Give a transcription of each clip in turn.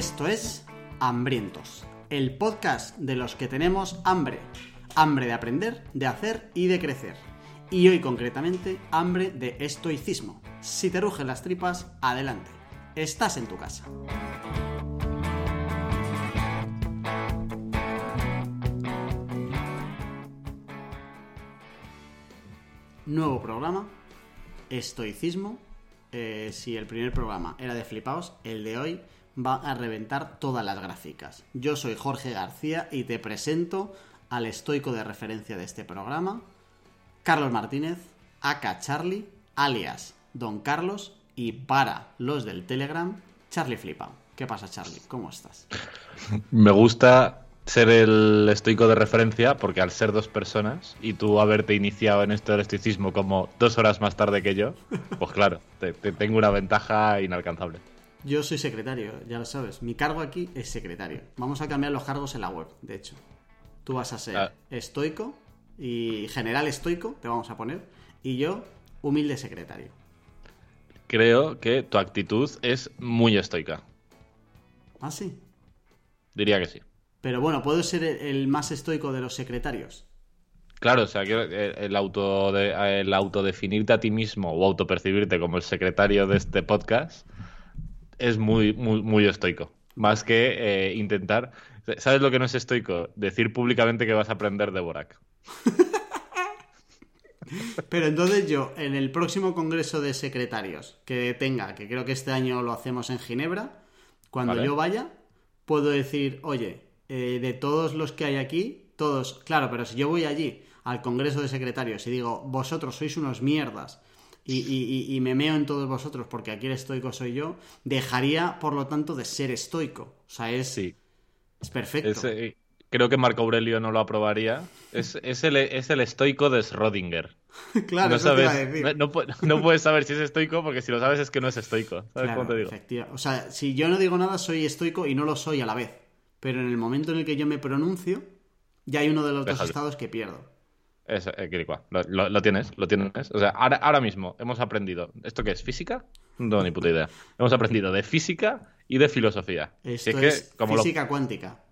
Esto es Hambrientos, el podcast de los que tenemos hambre. Hambre de aprender, de hacer y de crecer. Y hoy concretamente, hambre de estoicismo. Si te rugen las tripas, adelante. Estás en tu casa. Nuevo programa, estoicismo. Eh, si el primer programa era de flipaos, el de hoy va a reventar todas las gráficas. Yo soy Jorge García y te presento al estoico de referencia de este programa, Carlos Martínez, aka Charlie, alias Don Carlos, y para los del Telegram, Charlie Flipa. ¿Qué pasa, Charlie? ¿Cómo estás? Me gusta ser el estoico de referencia porque al ser dos personas y tú haberte iniciado en esto del estoicismo como dos horas más tarde que yo, pues claro, te, te tengo una ventaja inalcanzable. Yo soy secretario, ya lo sabes. Mi cargo aquí es secretario. Vamos a cambiar los cargos en la web, de hecho. Tú vas a ser Ah. estoico y general estoico, te vamos a poner, y yo humilde secretario. Creo que tu actitud es muy estoica. Ah, sí. Diría que sí. Pero bueno, ¿puedo ser el más estoico de los secretarios? Claro, o sea, que el, auto de- el autodefinirte a ti mismo o autopercibirte como el secretario de este podcast es muy, muy, muy estoico. Más que eh, intentar. ¿Sabes lo que no es estoico? Decir públicamente que vas a aprender de Borak. Pero entonces yo, en el próximo congreso de secretarios que tenga, que creo que este año lo hacemos en Ginebra, cuando Vale. yo vaya, puedo decir, oye, eh, de todos los que hay aquí, todos, claro, pero si yo voy allí al congreso de secretarios y digo, vosotros sois unos mierdas y, y- y- y me meo en todos vosotros porque aquí el estoico soy yo, dejaría, por lo tanto, de ser estoico. O sea, es, Sí. es perfecto. Es, creo que Marco Aurelio no lo aprobaría. Es, es, el, es el estoico de Schrödinger. claro, no, eso te iba a sabes, decir. no, pu- no puedes saber si es estoico porque si lo sabes es que no es estoico. ¿Sabes Claro, cómo te digo? efectiva- O sea, si yo no digo nada, soy estoico y no lo soy a la vez. Pero en el momento en el que yo me pronuncio, ya hay uno de los dos estados que pierdo. Eso, eh, lo, lo- lo tienes, lo tienes. O sea, ahora, ahora mismo hemos aprendido. ¿Esto qué es? ¿Física? No tengo ni puta idea. Hemos aprendido de física y de filosofía. Esto es que, es como, física cuántica.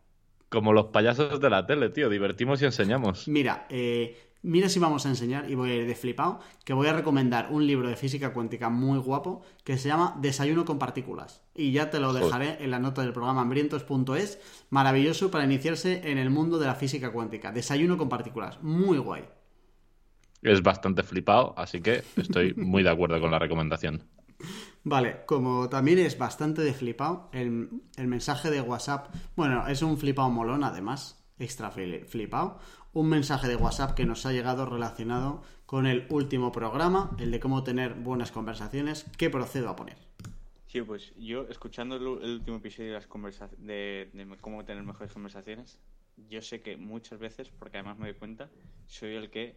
Como los payasos de la tele, tío, divertimos y enseñamos. Mira, eh, mira si vamos a enseñar, y voy a ir de flipado, que voy a recomendar un libro de física cuántica muy guapo que se llama Desayuno con partículas. Y ya te lo Joder. dejaré en la nota del programa hambrientos.es. Maravilloso para iniciarse en el mundo de la física cuántica. Desayuno con partículas. Muy guay. Es bastante flipado, así que estoy muy de acuerdo con la recomendación. Vale, como también es bastante de flipado, el, el mensaje de WhatsApp, bueno, es un flipado molón además, extra fli- flipado, un mensaje de WhatsApp que nos ha llegado relacionado con el último programa, el de cómo tener buenas conversaciones, que procedo a poner. Sí, pues yo escuchando el, el último episodio de, las conversa de, de cómo tener mejores conversaciones, yo sé que muchas veces, porque además me doy cuenta, soy el que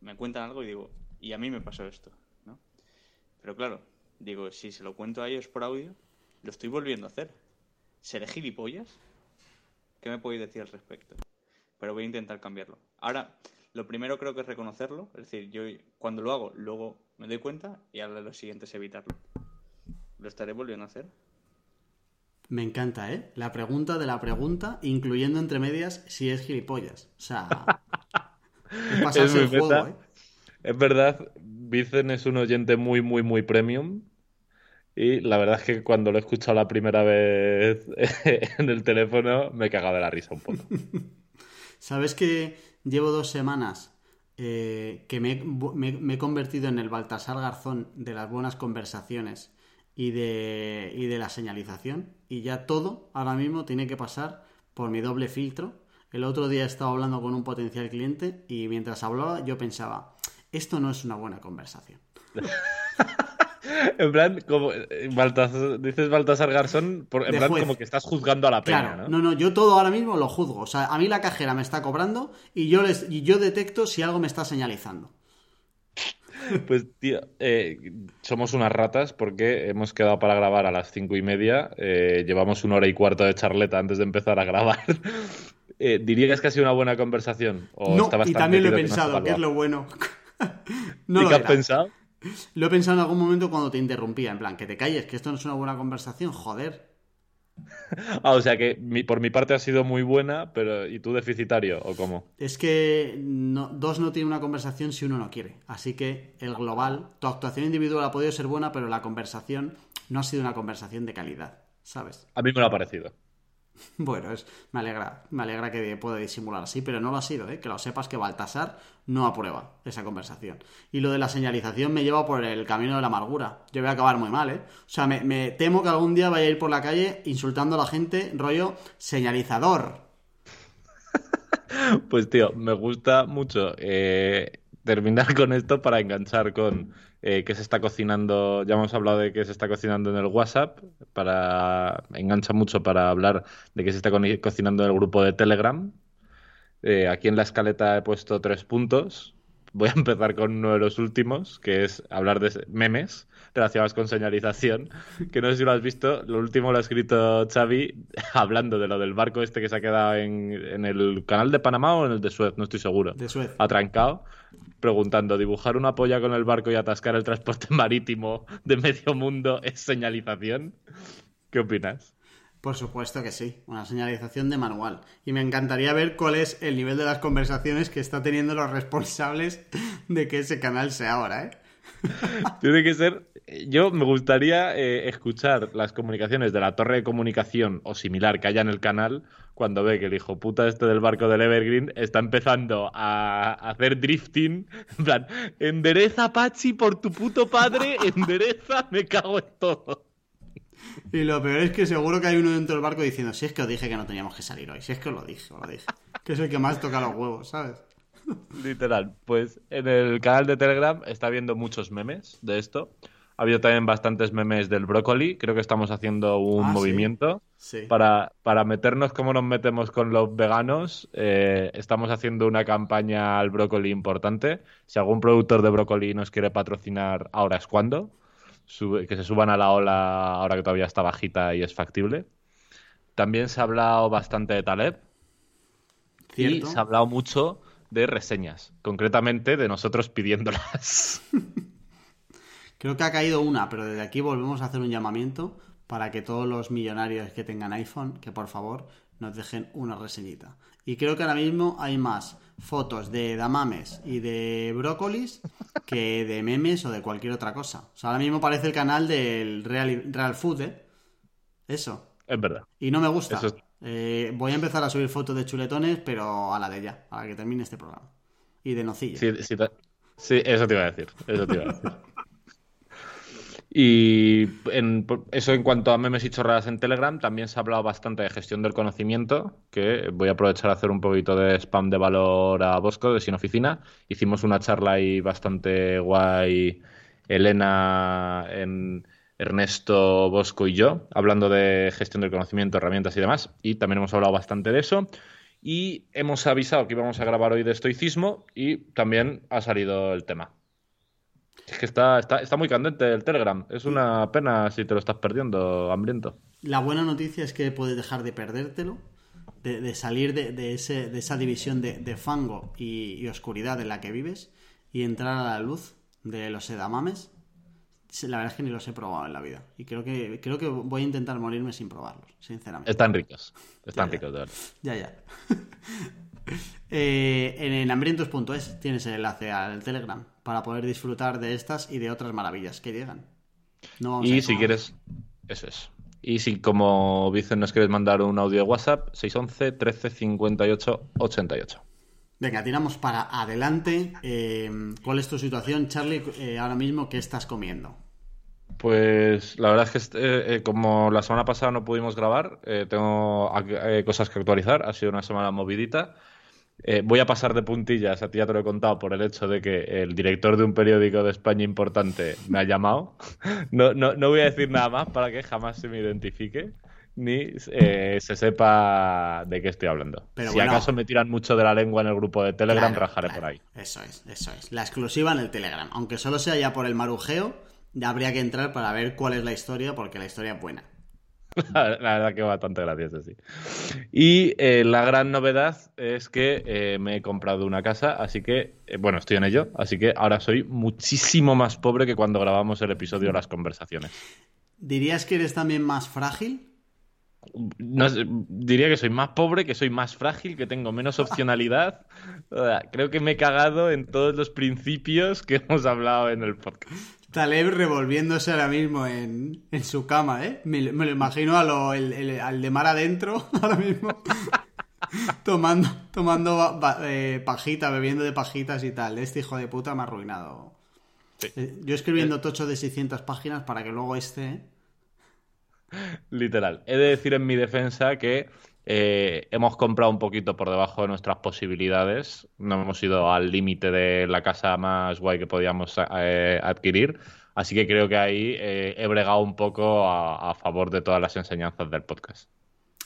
me cuentan algo y digo, y a mí me pasó esto, ¿no? Pero claro, digo, si se lo cuento a ellos por audio, lo estoy volviendo a hacer. ¿Seré gilipollas? ¿Qué me podéis decir al respecto? Pero voy a intentar cambiarlo. Ahora, lo primero creo que es reconocerlo, es decir, yo cuando lo hago, luego me doy cuenta y ahora lo siguiente es evitarlo. ¿Lo estaré volviendo a hacer? Me encanta, ¿eh? La pregunta de la pregunta, incluyendo entre medias si es gilipollas. O sea, es el muy juego. ¿eh? Es verdad, Vicen es un oyente muy, muy, muy premium. Y la verdad es que cuando lo he escuchado la primera vez en el teléfono me he cagado de la risa un poco. ¿Sabes que llevo dos semanas eh, que me, he convertido en el Baltasar Garzón de las buenas conversaciones y de, y de la señalización? Y ya todo ahora mismo tiene que pasar por mi doble filtro. El otro día estaba hablando con un potencial cliente y mientras hablaba yo pensaba, esto no es una buena conversación. En plan, como eh, Baltasar- dices Baltasar Garzón, por- en De plan juez. como que estás juzgando a la Claro, ¿no? no, no, yo todo ahora mismo lo juzgo. O sea, a mí la cajera me está cobrando y yo, les, y yo detecto si algo me está señalizando. Pues, tío, eh, somos unas ratas porque hemos quedado para grabar a las cinco y media. eh, llevamos una hora y cuarto de charleta antes de empezar a grabar. Eh, ¿Dirías que ha sido una buena conversación? ¿O no, y también lo he metido que pensado, que es lo bueno. no ¿Y lo qué has era. pensado? Lo he pensado en algún momento cuando te interrumpía, en plan, que te calles, que esto no es una buena conversación, joder. Ah, o sea que mi- por mi parte ha sido muy buena, pero ¿y tú deficitario o cómo? Es que no- dos no tienen una conversación si uno no quiere. Así que el global, tu actuación individual ha podido ser buena, pero la conversación no ha sido una conversación de calidad, ¿sabes? A mí me lo ha parecido. Bueno, es, me alegra, me alegra que pueda disimular así, pero no lo ha sido, ¿eh? Que lo sepas que Baltasar no aprueba esa conversación. Y lo de la señalización me lleva por el camino de la amargura. Yo voy a acabar muy mal, ¿eh? O sea, me, me temo que algún día vaya a ir por la calle insultando a la gente, rollo señalizador. Pues tío, me gusta mucho eh, terminar con esto para enganchar con eh, qué se está cocinando. Ya hemos hablado de qué se está cocinando en el WhatsApp. Para engancha mucho para hablar de qué se está co- cocinando en el grupo de Telegram. Eh, aquí en la escaleta he puesto tres puntos. Voy a empezar con uno de los últimos, que es hablar de memes relacionados con señalización. Que no sé si lo has visto. Lo último lo ha escrito Xavi hablando de lo del barco este que se ha quedado en, en el canal de Panamá o en el de Suez, no estoy seguro. De Suez. Atrancado, preguntando: ¿dibujar una polla con el barco y atascar el transporte marítimo de medio mundo es señalización? ¿Qué opinas? Por supuesto que sí, una señalización de manual. Y me encantaría ver cuál es el nivel de las conversaciones que está teniendo los responsables de que ese canal sea ahora, ¿eh? Tiene que ser. Yo me gustaría eh, escuchar las comunicaciones de la torre de comunicación o similar que haya en el canal cuando ve que el hijo puta este del barco del Evergreen está empezando a hacer drifting. En plan, endereza Pachi por tu puto padre, endereza, me cago en todo. Y lo peor es que seguro que hay uno dentro del barco diciendo, si es que os dije que no teníamos que salir hoy, si es que os lo dije, os lo dije. Que es el que más toca los huevos, ¿sabes? Literal. Pues en el canal de Telegram está habiendo muchos memes de esto. Ha habido también bastantes memes del brócoli. Creo que estamos haciendo un Ah, sí. movimiento. Sí. Para, para meternos como nos metemos con los veganos, eh, estamos haciendo una campaña al brócoli importante. Si algún productor de brócoli nos quiere patrocinar, ahora es cuando. Sube- que se suban a la ola ahora que todavía está bajita y es factible. También se ha hablado bastante de Taleb ¿Cierto? y se ha hablado mucho de reseñas, concretamente de nosotros pidiéndolas. Creo que ha caído una, pero desde aquí volvemos a hacer un llamamiento para que todos los millonarios que tengan iPhone, que por favor nos dejen una reseñita. Y creo que ahora mismo hay más fotos de damames y de brócolis que de memes o de cualquier otra cosa. O sea, ahora mismo parece el canal del Real, Real Food, ¿eh? Eso. Es verdad. Y no me gusta. Eso es- Eh, voy a empezar a subir fotos de chuletones, pero a la de ya, a la que termine este programa. Y de nocilla. Sí, eso te iba a decir. Eso te iba a decir. Y en- eso en cuanto a memes y chorradas en Telegram, también se ha hablado bastante de gestión del conocimiento, que voy a aprovechar a hacer un poquito de spam de valor a Bosco de Sin Oficina. Hicimos una charla ahí bastante guay, Elena, en Ernesto, Bosco y yo, hablando de gestión del conocimiento, herramientas y demás. Y también hemos hablado bastante de eso. Y hemos avisado que íbamos a grabar hoy de estoicismo y también ha salido el tema. Es que está, está, está muy candente el Telegram. Es una pena si te lo estás perdiendo, hambriento. La buena noticia es que puedes dejar de perdértelo, de, salir de, ese, de esa división de, de fango y, y oscuridad en la que vives y entrar a la luz de los edamames. La verdad es que ni los he probado en la vida. Y creo que, creo que voy a intentar morirme sin probarlos, sinceramente. Están ricos. Están Ya, ricos, de verdad. Ya, ya. Eh, en hambrientos.es tienes el enlace al Telegram para poder disfrutar de estas y de otras maravillas que llegan. No Y si quieres, eso es. Y si como dicen nos quieres mandar un audio de WhatsApp, 611 13 58 88. Venga, tiramos para adelante. Eh, ¿Cuál es tu situación, Charlie, eh, ahora mismo? ¿Qué estás comiendo? Pues la verdad es que este, eh, como la semana pasada no pudimos grabar, eh, tengo eh, cosas que actualizar. Ha sido una semana movidita. Eh, voy a pasar de puntillas, a ti ya te lo he contado, por el hecho de que el director de un periódico de España importante me ha llamado. No, no, no voy a decir nada más para que jamás se me identifique. ni eh, se sepa de qué estoy hablando. Pero si bueno. acaso me tiran mucho de la lengua en el grupo de Telegram, Claro, rajaré claro. por ahí. Eso es, eso es. La exclusiva en el Telegram. Aunque solo sea ya por el marujeo, habría que entrar para ver cuál es la historia, porque la historia es buena. La, la verdad que bastante gracioso, sí. Y eh, la gran novedad es que eh, me he comprado una casa, así que, eh, bueno, estoy en ello, así que ahora soy muchísimo más pobre que cuando grabamos el episodio de las conversaciones. ¿Dirías que eres también más frágil? No diría que soy más pobre, que soy más frágil, que tengo menos opcionalidad. Creo que me he cagado en todos los principios que hemos hablado en el podcast. Taleb revolviéndose ahora mismo en, en su cama, ¿eh? Me, me lo imagino a lo, el- el- al de mar adentro, ahora mismo. tomando tomando ba- ba- eh, pajita, bebiendo de pajitas y tal. Este hijo de puta me ha arruinado. Sí. Eh, Yo escribiendo tocho de 600 páginas para que luego este... ¿eh? Literal. He de decir en mi defensa que eh, hemos comprado un poquito por debajo de nuestras posibilidades. No hemos ido al límite de la casa más guay que podíamos eh, adquirir. Así que creo que ahí eh, he bregado un poco a, a favor de todas las enseñanzas del podcast.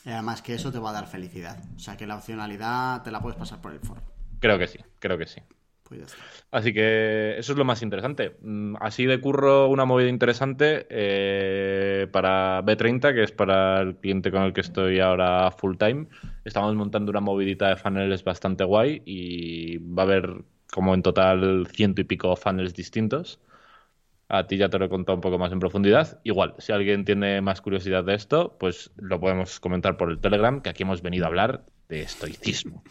Además que eso te va a dar felicidad. O sea que la opcionalidad te la puedes pasar por el foro. Creo que sí, creo que sí. Pues. Así que eso es lo más interesante. Mm, Así de curro, una movida interesante eh, para B30, que es para el cliente con el que estoy ahora full time. Estamos montando una movidita de funnels bastante guay y va a haber como en total ciento y pico funnels distintos. A ti ya te lo he contado un poco más en profundidad. Igual, si alguien tiene más curiosidad de esto, pues lo podemos comentar por el Telegram, que aquí hemos venido a hablar de estoicismo.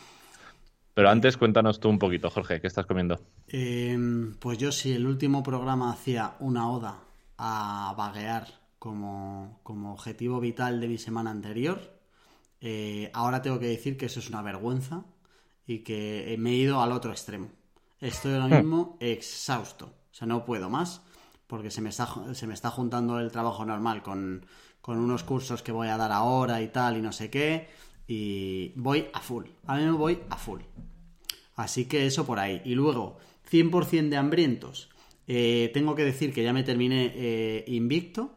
Pero antes cuéntanos tú un poquito, Jorge, ¿qué estás comiendo? Eh, pues yo si el último programa hacía una oda a vaguear como, como objetivo vital de mi semana anterior, eh, ahora tengo que decir que eso es una vergüenza y que me he ido al otro extremo. Estoy ahora mismo exhausto, o sea, no puedo más porque se me está, se me está juntando el trabajo normal con, con unos cursos que voy a dar ahora y tal y no sé qué y voy a full, ahora mismo voy a full. Así que eso por ahí. Y luego, 100% de hambrientos. Eh, tengo que decir que ya me terminé eh, Invicto,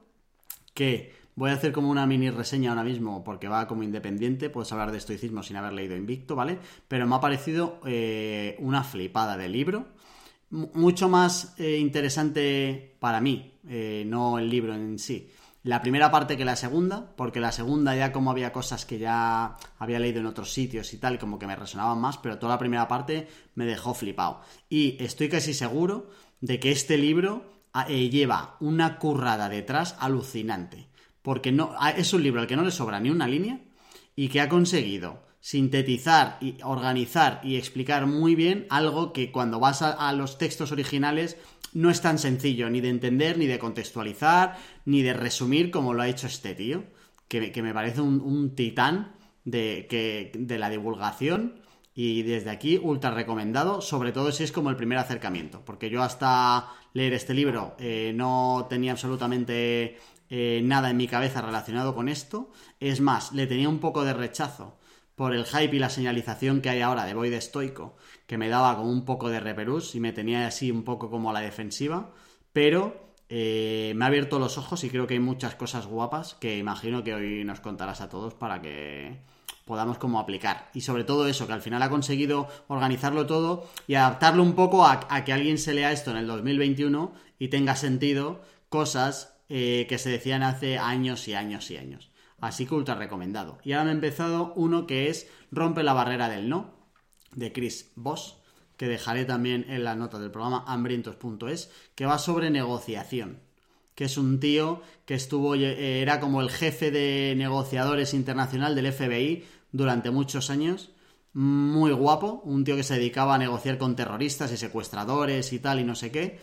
que voy a hacer como una mini reseña ahora mismo porque va como independiente, puedes hablar de estoicismo sin haber leído Invicto, ¿vale? Pero me ha parecido eh, una flipada de libro, mucho más eh, interesante para mí, no el libro en sí. La primera parte que la segunda, porque la segunda ya como había cosas que ya había leído en otros sitios y tal, como que me resonaban más, pero toda la primera parte me dejó flipado. Y estoy casi seguro de que este libro ah, eh, lleva una currada detrás alucinante. Porque no, ah, es un libro al que no le sobra ni una línea y que ha conseguido sintetizar y organizar y explicar muy bien algo que cuando vas a, a los textos originales no es tan sencillo ni de entender, ni de contextualizar, ni de resumir como lo ha hecho este tío, que, me- que me parece un, un titán de, que, de la divulgación y desde aquí ultra recomendado, sobre todo si es como el primer acercamiento, porque yo hasta leer este libro eh, no tenía absolutamente eh, nada en mi cabeza relacionado con esto, es más, le tenía un poco de rechazo por el hype y la señalización que hay ahora de Void estoico, que me daba como un poco de reperús y me tenía así un poco como a la defensiva, pero eh, me ha abierto los ojos y creo que hay muchas cosas guapas que imagino que hoy nos contarás a todos para que podamos como aplicar. Y sobre todo eso, que al final ha conseguido organizarlo todo y adaptarlo un poco a, que alguien se lea esto en el 2021 y tenga sentido cosas eh, que se decían hace años y años y años. Así que ultra recomendado. Y ahora me he empezado uno que es Rompe la barrera del no, de Chris Voss, que dejaré también en la nota del programa hambrientos.es, que va sobre negociación. Que es un tío que estuvo, eh, era como el jefe de negociadores internacional del FBI durante muchos años. Muy guapo, un tío que se dedicaba a negociar con terroristas y secuestradores y tal y no sé qué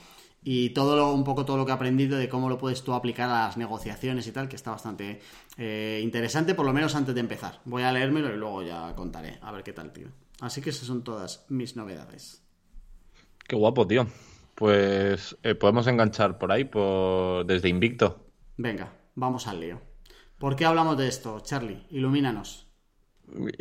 y todo lo, un poco todo lo que he aprendido de cómo lo puedes tú aplicar a las negociaciones y tal, que está bastante eh, interesante, por lo menos antes de empezar. Voy a leérmelo y luego ya contaré, a ver qué tal, tío. Así que esas son todas mis novedades. Qué guapo, tío. Pues eh, podemos enganchar por ahí, por... desde Invicto. Venga, vamos al lío. ¿Por qué hablamos de esto, Charlie? Ilumínanos.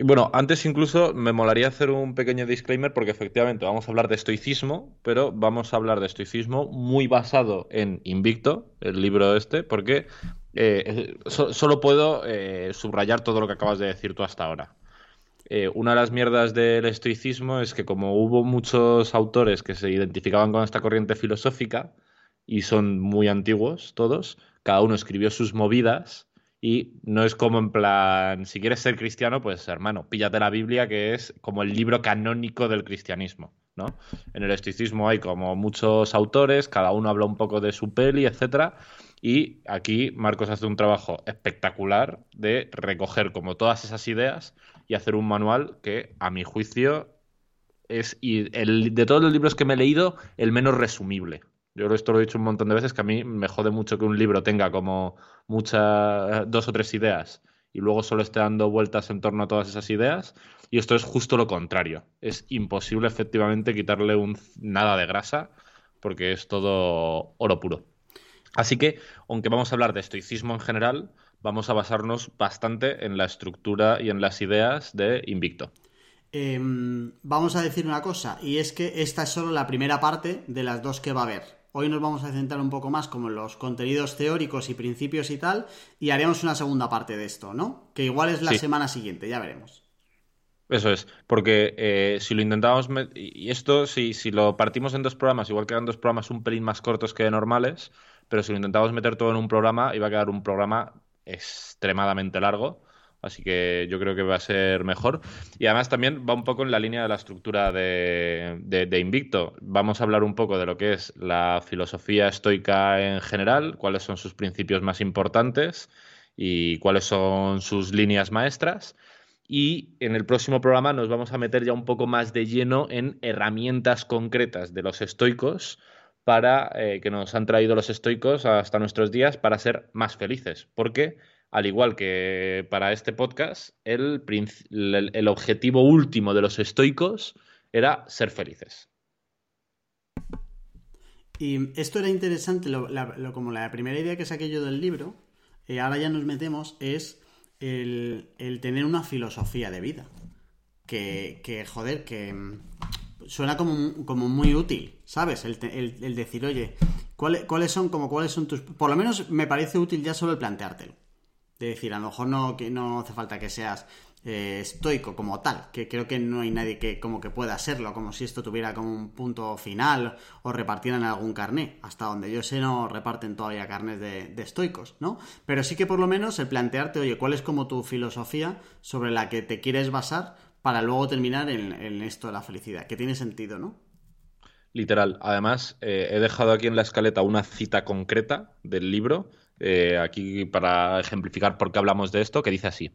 Bueno, antes incluso me molaría hacer un pequeño disclaimer porque efectivamente vamos a hablar de estoicismo, pero vamos a hablar de estoicismo muy basado en Invicto, el libro este, porque eh, solo puedo eh, subrayar todo lo que acabas de decir tú hasta ahora. Eh, una de las mierdas del estoicismo es que como hubo muchos autores que se identificaban con esta corriente filosófica, y son muy antiguos todos, cada uno escribió sus movidas y no es como en plan, si quieres ser cristiano, pues hermano, píllate la Biblia, que es como el libro canónico del cristianismo, ¿no? En el estoicismo hay como muchos autores, cada uno habla un poco de su peli, etcétera, y aquí Marcos hace un trabajo espectacular de recoger como todas esas ideas y hacer un manual que, a mi juicio, es y el, de todos los libros que me he leído, el menos resumible. Yo esto lo he dicho un montón de veces, que a mí me jode mucho que un libro tenga como muchas, dos o tres ideas y luego solo esté dando vueltas en torno a todas esas ideas. Y esto es justo lo contrario. Es imposible efectivamente quitarle un nada de grasa porque es todo oro puro. Así que, aunque vamos a hablar de estoicismo en general, vamos a basarnos bastante en la estructura y en las ideas de Invicto. Em, vamos a decir una cosa, y es que esta es solo la primera parte de las dos que va a haber. Hoy nos vamos a centrar un poco más como en los contenidos teóricos y principios y tal, y haremos una segunda parte de esto, ¿no? Que igual es la semana siguiente, ya veremos. Eso es, porque eh, si lo intentábamos, y esto si, si lo partimos en dos programas, igual quedan dos programas un pelín más cortos que normales, pero si lo intentamos meter todo en un programa, iba a quedar un programa extremadamente largo. Así que yo creo que va a ser mejor. Y además también va un poco en la línea de la estructura de, Invicto. Vamos a hablar un poco de lo que es la filosofía estoica en general, cuáles son sus principios más importantes y cuáles son sus líneas maestras. Y en el próximo programa nos vamos a meter ya un poco más de lleno en herramientas concretas de los estoicos para eh, que nos han traído los estoicos hasta nuestros días para ser más felices. Porque, al igual que para este podcast, el, el, objetivo último de los estoicos era ser felices. Y esto era interesante, como la primera idea que saqué yo del libro, eh, ahora ya nos metemos, es el, el, tener una filosofía de vida. Que, que joder, que suena como, como muy útil, ¿sabes? El, decir, oye, ¿cuáles, son como cuáles son tus... Por lo menos me parece útil ya solo el planteártelo. De decir, a lo mejor no, que no hace falta que seas eh, estoico como tal, que creo que no hay nadie que como que pueda serlo, como si esto tuviera como un punto final o repartieran algún carné. Hasta donde yo sé no reparten todavía carnes de, de estoicos, ¿no? Pero sí que por lo menos el plantearte, oye, ¿cuál es como tu filosofía sobre la que te quieres basar para luego terminar en, esto de la felicidad, que tiene sentido, ¿no? Literal. Además, eh, he dejado aquí en la escaleta una cita concreta del libro, eh, aquí para ejemplificar por qué hablamos de esto, que dice así.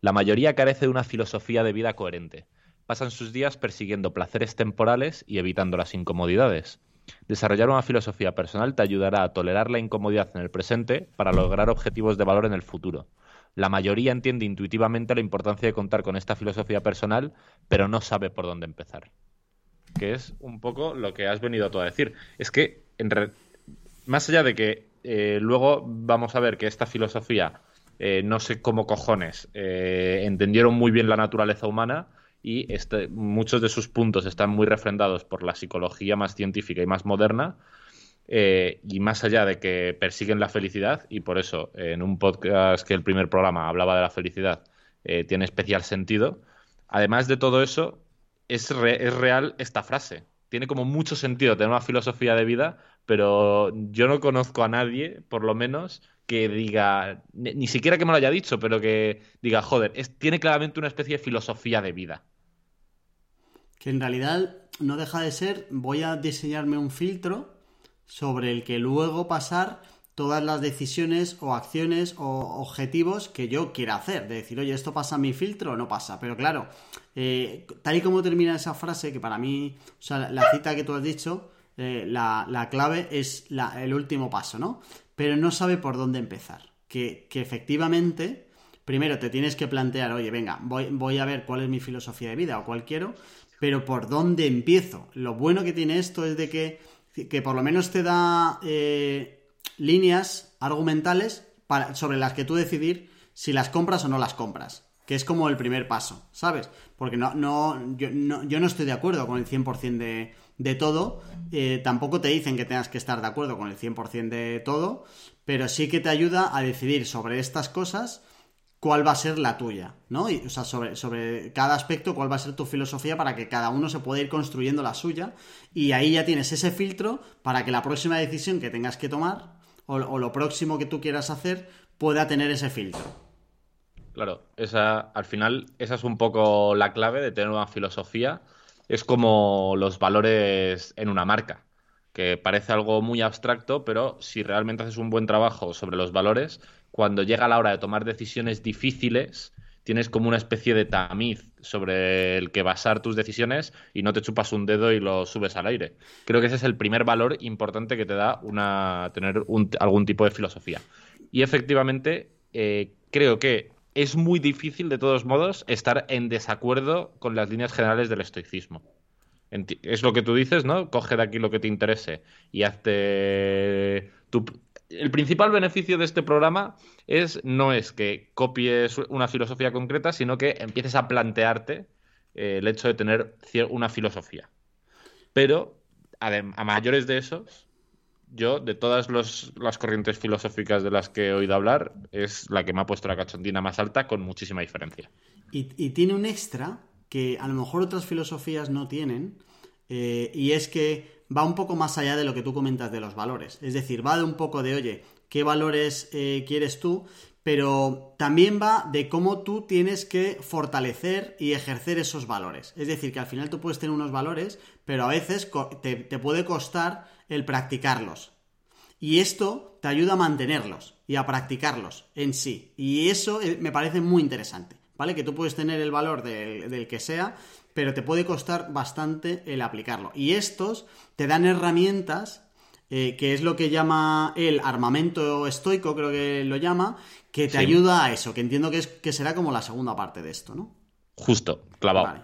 La mayoría carece de una filosofía de vida coherente. Pasan sus días persiguiendo placeres temporales y evitando las incomodidades. Desarrollar una filosofía personal te ayudará a tolerar la incomodidad en el presente para lograr objetivos de valor en el futuro. La mayoría entiende intuitivamente la importancia de contar con esta filosofía personal, pero no sabe por dónde empezar. Que es un poco lo que has venido tú a decir. Es que, más allá de que eh, luego vamos a ver que esta filosofía, eh, no sé cómo cojones, eh, entendieron muy bien la naturaleza humana y este, muchos de sus puntos están muy refrendados por la psicología más científica y más moderna, eh, y más allá de que persiguen la felicidad, y por eso en un podcast que el primer programa hablaba de la felicidad, eh, tiene especial sentido, además de todo eso, es, es real esta frase. Tiene como mucho sentido tener una filosofía de vida, pero yo no conozco a nadie, por lo menos, que diga, ni, siquiera que me lo haya dicho, pero que diga, joder, tiene claramente una especie de filosofía de vida. Que en realidad no deja de ser, voy a diseñarme un filtro sobre el que luego pasar todas las decisiones o acciones o objetivos que yo quiera hacer. De decir, oye, ¿esto pasa mi filtro o no pasa? Pero claro, eh, tal y como termina esa frase, que para mí, o sea, la cita que tú has dicho, eh, la, clave es el último paso, ¿no? Pero no sabe por dónde empezar. Que, efectivamente, primero te tienes que plantear, oye, venga, voy, voy a ver cuál es mi filosofía de vida o cuál quiero, pero por dónde empiezo. Lo bueno que tiene esto es de que que por lo menos te da eh, líneas argumentales para, sobre las que tú decidir si las compras o no las compras. Que es como el primer paso, ¿sabes? Porque no, no, yo, no, yo no estoy de acuerdo con el 100% de, de todo. Eh, tampoco te dicen que tengas que estar de acuerdo con el 100% de todo, pero sí que te ayuda a decidir sobre estas cosas cuál va a ser la tuya, ¿no? Y, o sea, sobre, sobre cada aspecto, cuál va a ser tu filosofía para que cada uno se pueda ir construyendo la suya y ahí ya tienes ese filtro para que la próxima decisión que tengas que tomar o, o lo próximo que tú quieras hacer pueda tener ese filtro. Claro, esa, al final, esa es un poco la clave de tener una filosofía. Es como los valores en una marca, que parece algo muy abstracto, pero si realmente haces un buen trabajo sobre los valores, cuando llega la hora de tomar decisiones difíciles, tienes como una especie de tamiz sobre el que basar tus decisiones y no te chupas un dedo y lo subes al aire. Creo que ese es el primer valor importante que te da una, tener algún tipo de filosofía. Y efectivamente, eh, creo que es muy difícil, de todos modos, estar en desacuerdo con las líneas generales del estoicismo. Es lo que tú dices, ¿no? Coge de aquí lo que te interese y hazte tu... El principal beneficio de este programa es no es que copies una filosofía concreta, sino que empieces a plantearte eh, el hecho de tener una filosofía. Pero, adem- a mayores de esos, yo, de todas las corrientes filosóficas de las que he oído hablar, es la que me ha puesto la cachondina más alta con muchísima diferencia. Y, y tiene un extra que a lo mejor otras filosofías no tienen, eh, y es que va un poco más allá de lo que tú comentas de los valores. Es decir, va de un poco de, oye, ¿qué valores eh, quieres tú? Pero también va de cómo tú tienes que fortalecer y ejercer esos valores. Es decir, que al final tú puedes tener unos valores, pero a veces te, puede costar el practicarlos. Y esto te ayuda a mantenerlos y a practicarlos en sí. Y eso eh, me parece muy interesante, ¿vale? Que tú puedes tener el valor del que sea, pero te puede costar bastante el aplicarlo. Y estos te dan herramientas, eh, que es lo que llama el armamento estoico, creo que lo llama, que te Sí. ayuda a eso, que entiendo que, es, que será como la segunda parte de esto, ¿no? Justo, clavado. Vale.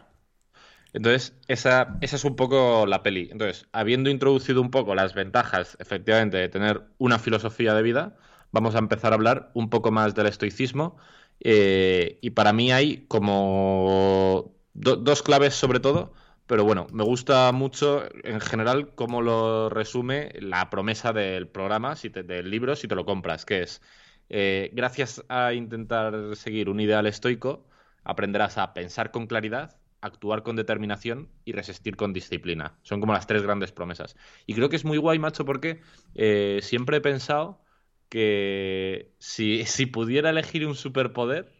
Entonces, esa, esa es un poco la peli. Entonces, habiendo introducido un poco las ventajas, efectivamente, de tener una filosofía de vida, vamos a empezar a hablar un poco más del estoicismo. Eh, y para mí hay como do- dos claves sobre todo, pero bueno, me gusta mucho en general cómo lo resume la promesa del programa, si te- del libro, si te lo compras, que es, eh, gracias a intentar seguir un ideal estoico, aprenderás a pensar con claridad, actuar con determinación y resistir con disciplina. Son como las tres grandes promesas. Y creo que es muy guay, macho, porque eh, siempre he pensado que si, si pudiera elegir un superpoder,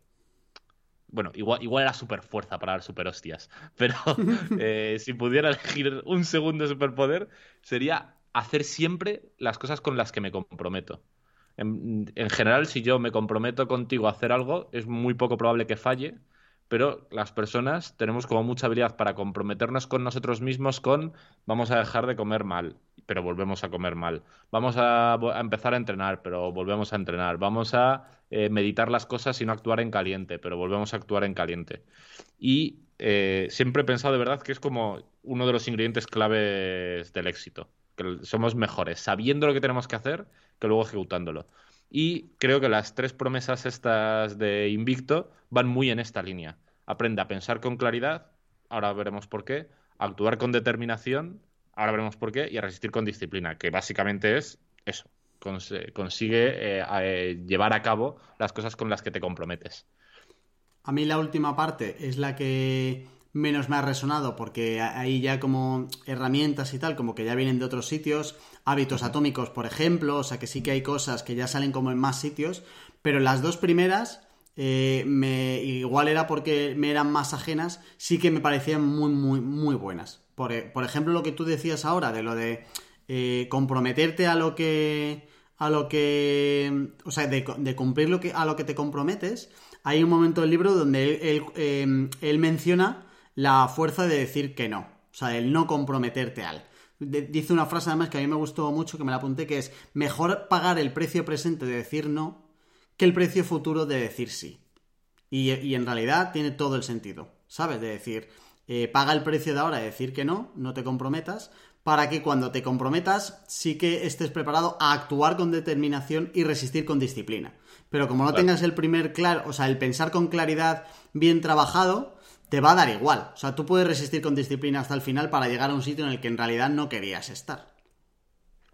bueno, igual, igual era super fuerza para dar super hostias, pero eh, si pudiera elegir un segundo superpoder, sería hacer siempre las cosas con las que me comprometo. En, en general, si yo me comprometo contigo a hacer algo, es muy poco probable que falle, pero las personas tenemos como mucha habilidad para comprometernos con nosotros mismos con vamos a dejar de comer mal, pero volvemos a comer mal. Vamos a, empezar a entrenar, pero volvemos a entrenar. Vamos a eh, meditar las cosas y no actuar en caliente, pero volvemos a actuar en caliente. Y eh, siempre he pensado de verdad que es como uno de los ingredientes claves del éxito. Que somos mejores sabiendo lo que tenemos que hacer que luego ejecutándolo. Y creo que las tres promesas estas de Invicto van muy en esta línea. Aprende a pensar con claridad, ahora veremos por qué, a actuar con determinación, ahora veremos por qué, y a resistir con disciplina, que básicamente es eso, cons consigue eh, eh, llevar a cabo las cosas con las que te comprometes. A mí la última parte es la que menos me ha resonado porque ahí ya como herramientas y tal, como que ya vienen de otros sitios, hábitos atómicos, por ejemplo, o sea que sí que hay cosas que ya salen como en más sitios, pero las dos primeras, eh, me, igual era porque me eran más ajenas, sí que me parecían muy, muy, muy buenas. Por, por ejemplo, lo que tú decías ahora, de lo de eh, comprometerte a lo que... a lo que... o sea, de, de, cumplir lo que, a lo que te comprometes, hay un momento del libro donde él, él, eh, él menciona la fuerza de decir que no, o sea, el no comprometerte al. Dice una frase además que a mí me gustó mucho, que me la apunté, que es mejor pagar el precio presente de decir no que el precio futuro de decir sí. Y, y en realidad tiene todo el sentido, ¿sabes? De decir, eh, paga el precio de ahora de decir que no, no te comprometas, para que cuando te comprometas sí que estés preparado a actuar con determinación y resistir con disciplina. Pero como no claro. tengas el primer claro, o sea, el pensar con claridad bien trabajado, te va a dar igual. O sea, tú puedes resistir con disciplina hasta el final para llegar a un sitio en el que en realidad no querías estar.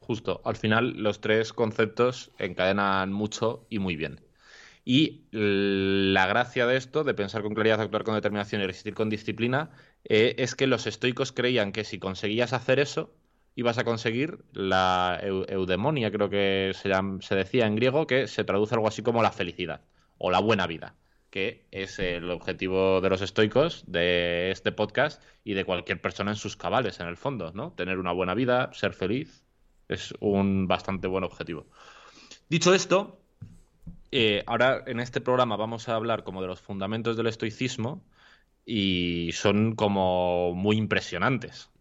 Justo, al final los tres conceptos encadenan mucho y muy bien. Y la gracia de esto, de pensar con claridad, actuar con determinación y resistir con disciplina, eh, es que los estoicos creían que si conseguías hacer eso, ibas a conseguir la eudemonia, creo que se, se decía en griego, que se traduce algo así como la felicidad o la buena vida, que es el objetivo de los estoicos, de este podcast y de cualquier persona en sus cabales, en el fondo, ¿no? Tener una buena vida, ser feliz, es un bastante buen objetivo. Dicho esto, eh, ahora en este programa vamos a hablar como de los fundamentos del estoicismo y son como muy impresionantes.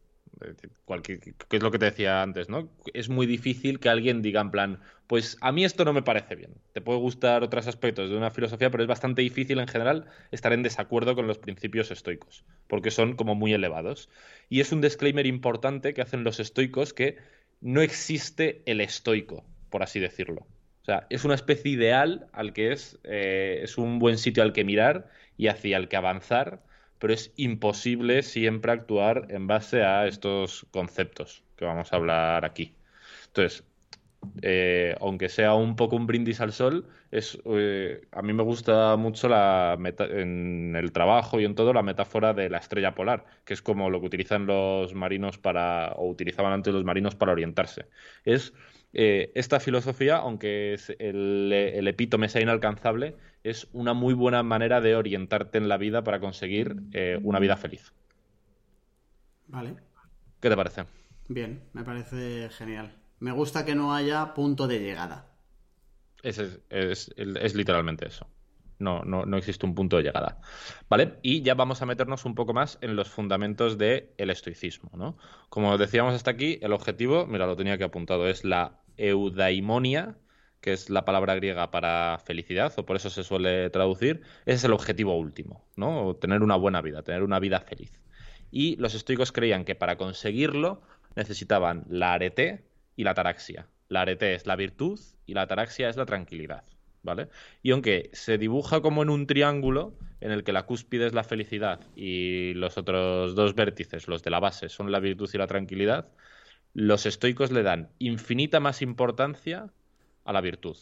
¿Qué es lo que te decía antes, ¿no? Es muy difícil que alguien diga en plan, pues a mí esto no me parece bien. Te puede gustar otros aspectos de una filosofía, pero es bastante difícil en general estar en desacuerdo con los principios estoicos, porque son como muy elevados. Y es un disclaimer importante que hacen los estoicos que no existe el estoico, por así decirlo. O sea, es una especie ideal al que es, eh, es un buen sitio al que mirar y hacia el que avanzar, pero es imposible siempre actuar en base a estos conceptos que vamos a hablar aquí. Entonces, eh, aunque sea un poco un brindis al sol, es, eh, a mí me gusta mucho la en el trabajo y en todo la metáfora de la estrella polar, que es como lo que utilizan los marinos para, o utilizaban antes los marinos para orientarse. Es eh, esta filosofía, aunque el, el, epítome sea inalcanzable, es una muy buena manera de orientarte en la vida para conseguir una vida feliz. Vale. ¿Qué te parece? Bien, me parece genial. Me gusta que no haya punto de llegada. Es, es, literalmente eso. No, no, no, existe un punto de llegada. ¿Vale? Y ya vamos a meternos un poco más en los fundamentos del estoicismo, ¿no? Como decíamos hasta aquí, el objetivo, mira, lo tenía que apuntado, es la eudaimonia, que es la palabra griega para felicidad, o por eso se suele traducir, ese es el objetivo último, ¿no? Tener una buena vida, tener una vida feliz. Y los estoicos creían que para conseguirlo necesitaban la arete, y la ataraxia. La arete es la virtud y la ataraxia es la tranquilidad. ¿Vale? Y aunque se dibuja como en un triángulo en el que la cúspide es la felicidad y los otros dos vértices, los de la base, son la virtud y la tranquilidad, los estoicos le dan infinita más importancia a la virtud.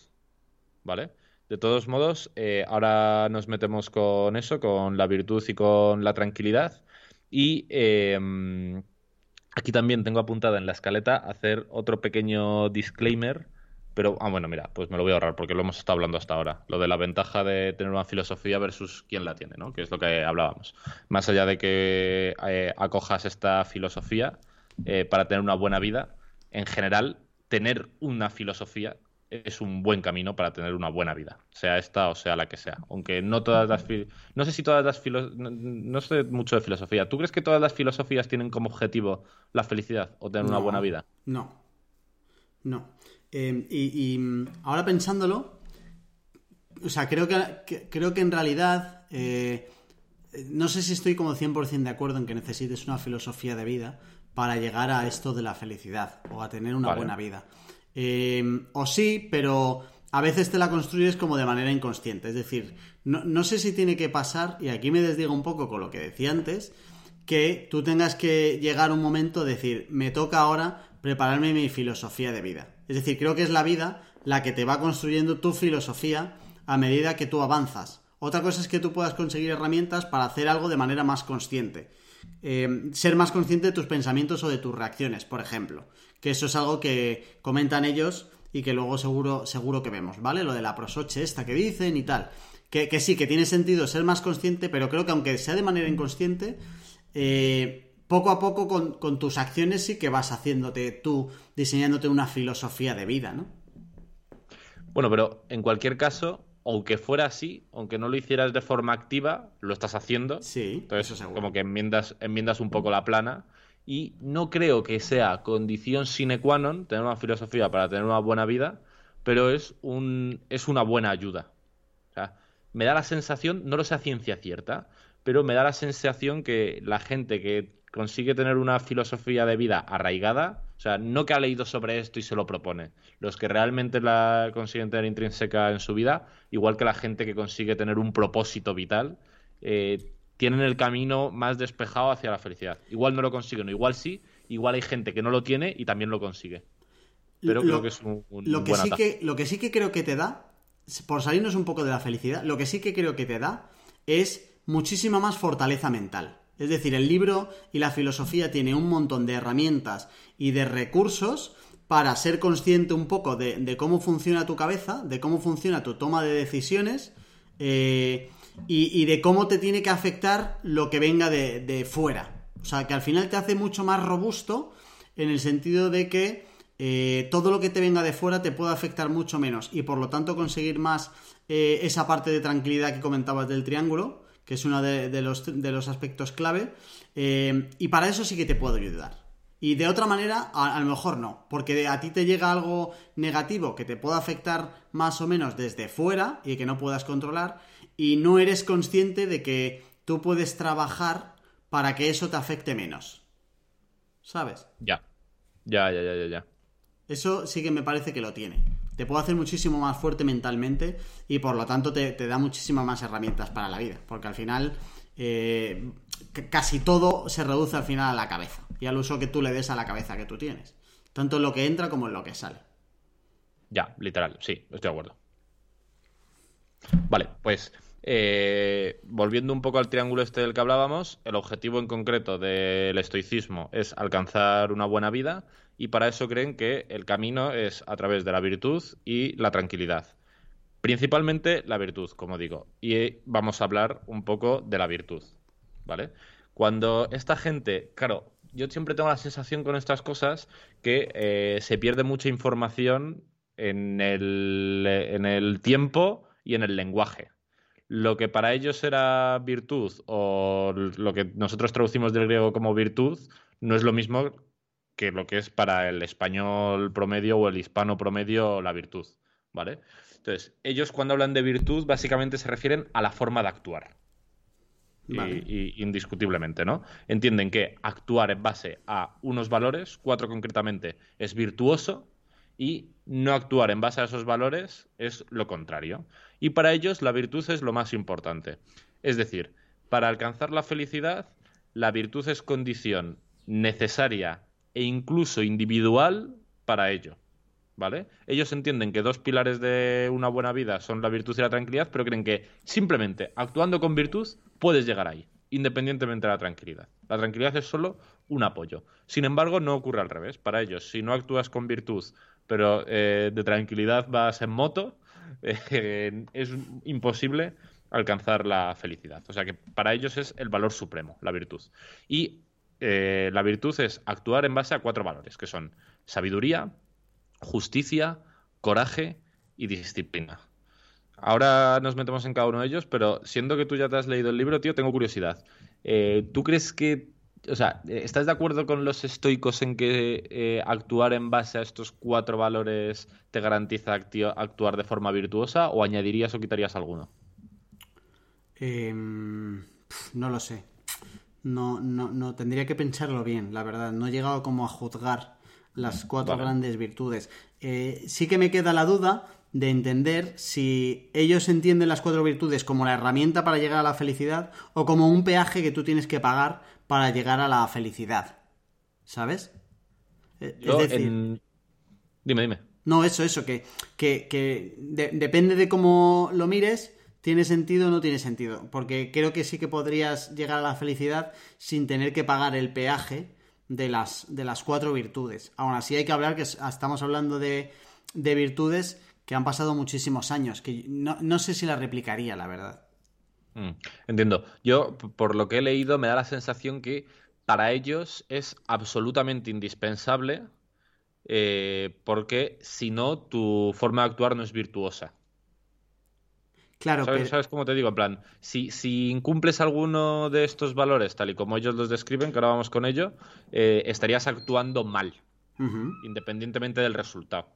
¿Vale? De todos modos, eh, ahora nos metemos con eso, con la virtud y con la tranquilidad. Y eh, Aquí también tengo apuntada en la escaleta hacer otro pequeño disclaimer, pero, ah, bueno, mira, pues me lo voy a ahorrar porque lo hemos estado hablando hasta ahora. Lo de la ventaja de tener una filosofía versus quién la tiene, ¿no? Que es lo que hablábamos. Más allá de que eh, acojas esta filosofía eh, para tener una buena vida, en general, tener una filosofía es un buen camino para tener una buena vida, sea esta o sea la que sea. Aunque no todas las... No sé si todas las... No, sé mucho de filosofía. ¿Tú crees que todas las filosofías tienen como objetivo la felicidad o tener una buena vida? No. No. Em, y, ahora pensándolo, o sea, creo que, creo que en realidad... Eh, no sé si estoy como 100% de acuerdo en que necesites una filosofía de vida para llegar a esto de la felicidad o a tener una buena vida. Eh, o sí, pero a veces te la construyes como de manera inconsciente. Es decir, no, sé si tiene que pasar, y aquí me desdigo un poco con lo que decía antes, que tú tengas que llegar un momento de decir, me toca ahora prepararme mi filosofía de vida. Es decir, creo que es la vida la que te va construyendo tu filosofía a medida que tú avanzas. Otra cosa es que tú puedas conseguir herramientas para hacer algo de manera más consciente. Eh, ser más consciente de tus pensamientos o de tus reacciones, por ejemplo que eso es algo que comentan ellos y que luego seguro, seguro que vemos, ¿vale? Lo de la prosoche esta que dicen y tal. Que, sí, que tiene sentido ser más consciente, pero creo que aunque sea de manera inconsciente, eh, poco a poco con, tus acciones sí que vas haciéndote tú, diseñándote una filosofía de vida, ¿no? Bueno, pero en cualquier caso, aunque fuera así, aunque no lo hicieras de forma activa, lo estás haciendo. Sí, Entonces, eso como que enmiendas, enmiendas un poco la plana y no creo que sea condición sine qua non tener una filosofía para tener una buena vida, pero es, un, es una buena ayuda. O sea, me da la sensación, no lo sé a ciencia cierta, pero me da la sensación que la gente que consigue tener una filosofía de vida arraigada, o sea, no que ha leído sobre esto y se lo propone, los que realmente la consiguen tener intrínseca en su vida, igual que la gente que consigue tener un propósito vital, eh, tienen el camino más despejado hacia la felicidad. Igual no lo consiguen, o igual sí, igual hay gente que no lo tiene y también lo consigue. Pero creo que es un, lo que sí que Lo que sí que creo que te da, por salirnos un poco de la felicidad, lo que sí que creo que te da es muchísima más fortaleza mental. Es decir, el libro y la filosofía tiene un montón de herramientas y de recursos para ser consciente un poco de, cómo funciona tu cabeza, de cómo funciona tu toma de decisiones eh, y, de cómo te tiene que afectar lo que venga de, fuera. O sea, que al final te hace mucho más robusto en el sentido de que eh, todo lo que te venga de fuera te puede afectar mucho menos y por lo tanto conseguir más eh, esa parte de tranquilidad que comentabas del triángulo, que es uno de, los, aspectos clave, eh, y para eso sí que te puedo ayudar. Y de otra manera, a, lo mejor no, porque a ti te llega algo negativo que te pueda afectar más o menos desde fuera y que no puedas controlar, y no eres consciente de que tú puedes trabajar para que eso te afecte menos. ¿Sabes? Ya. Ya, ya, ya, ya, ya. Eso sí que me parece que lo tiene. Te puede hacer muchísimo más fuerte mentalmente y por lo tanto te, da muchísimas más herramientas para la vida. Porque al final eh, casi todo se reduce al final a la cabeza y al uso que tú le des a la cabeza que tú tienes. Tanto en lo que entra como en lo que sale. Ya, literal, sí, estoy de acuerdo. Vale, pues eh, volviendo un poco al triángulo este del que hablábamos, el objetivo en concreto del estoicismo es alcanzar una buena vida y para eso creen que el camino es a través de la virtud y la tranquilidad. Principalmente la virtud, como digo. Y vamos a hablar un poco de la virtud, ¿vale? Cuando esta gente, claro, yo siempre tengo la sensación con estas cosas que eh, se pierde mucha información en el, en el tiempo y en el lenguaje. Lo que para ellos era virtud o lo que nosotros traducimos del griego como virtud no es lo mismo que lo que es para el español promedio o el hispano promedio la virtud, ¿vale? Entonces, ellos cuando hablan de virtud básicamente se refieren a la forma de actuar. Y, indiscutiblemente, ¿no? Entienden que actuar en base a unos valores, cuatro concretamente, es virtuoso y no actuar en base a esos valores es lo contrario. Y para ellos la virtud es lo más importante. Es decir, para alcanzar la felicidad, la virtud es condición necesaria e incluso individual para ello. ¿Vale? Ellos entienden que dos pilares de una buena vida son la virtud y la tranquilidad, pero creen que simplemente actuando con virtud puedes llegar ahí, independientemente de la tranquilidad. La tranquilidad es solo un apoyo. Sin embargo, no ocurre al revés. Para ellos, si no actúas con virtud, pero eh, de tranquilidad vas en moto, eh, es imposible alcanzar la felicidad. O sea que para ellos es el valor supremo, la virtud. Y eh, la virtud es actuar en base a cuatro valores, que son sabiduría, justicia, coraje y disciplina. Ahora nos metemos en cada uno de ellos, pero siendo que tú ya te has leído el libro, tío, tengo curiosidad. Eh, ¿Tú crees que, o sea, ¿estás de acuerdo con los estoicos en que eh, actuar en base a estos cuatro valores te garantiza actuar de forma virtuosa o añadirías o quitarías alguno? Em, no lo sé no, no, no, tendría que pensarlo bien, la verdad. No he llegado como a juzgar las cuatro grandes virtudes. Eh, sí que me queda la duda de entender si ellos entienden las cuatro virtudes como la herramienta para llegar a la felicidad o como un peaje que tú tienes que pagar para llegar a la felicidad. ¿Sabes? Eh, es decir... Dime, dime. No, eso, eso, que, que, depende de cómo lo mires, ¿Tiene sentido o no tiene sentido? Porque creo que sí que podrías llegar a la felicidad sin tener que pagar el peaje de las, de las cuatro virtudes. Aún así hay que hablar que estamos hablando de, virtudes que han pasado muchísimos años, que no, sé si la replicaría, la verdad. Mm, entiendo. Yo, por lo que he leído, me da la sensación que para ellos es absolutamente indispensable eh, porque si no, tu forma de actuar no es virtuosa. Claro, ¿Sabes, cómo te digo? En plan, si, si incumples alguno de estos valores, tal y como ellos los describen, que ahora vamos con ello, eh, estarías actuando mal, independientemente del resultado.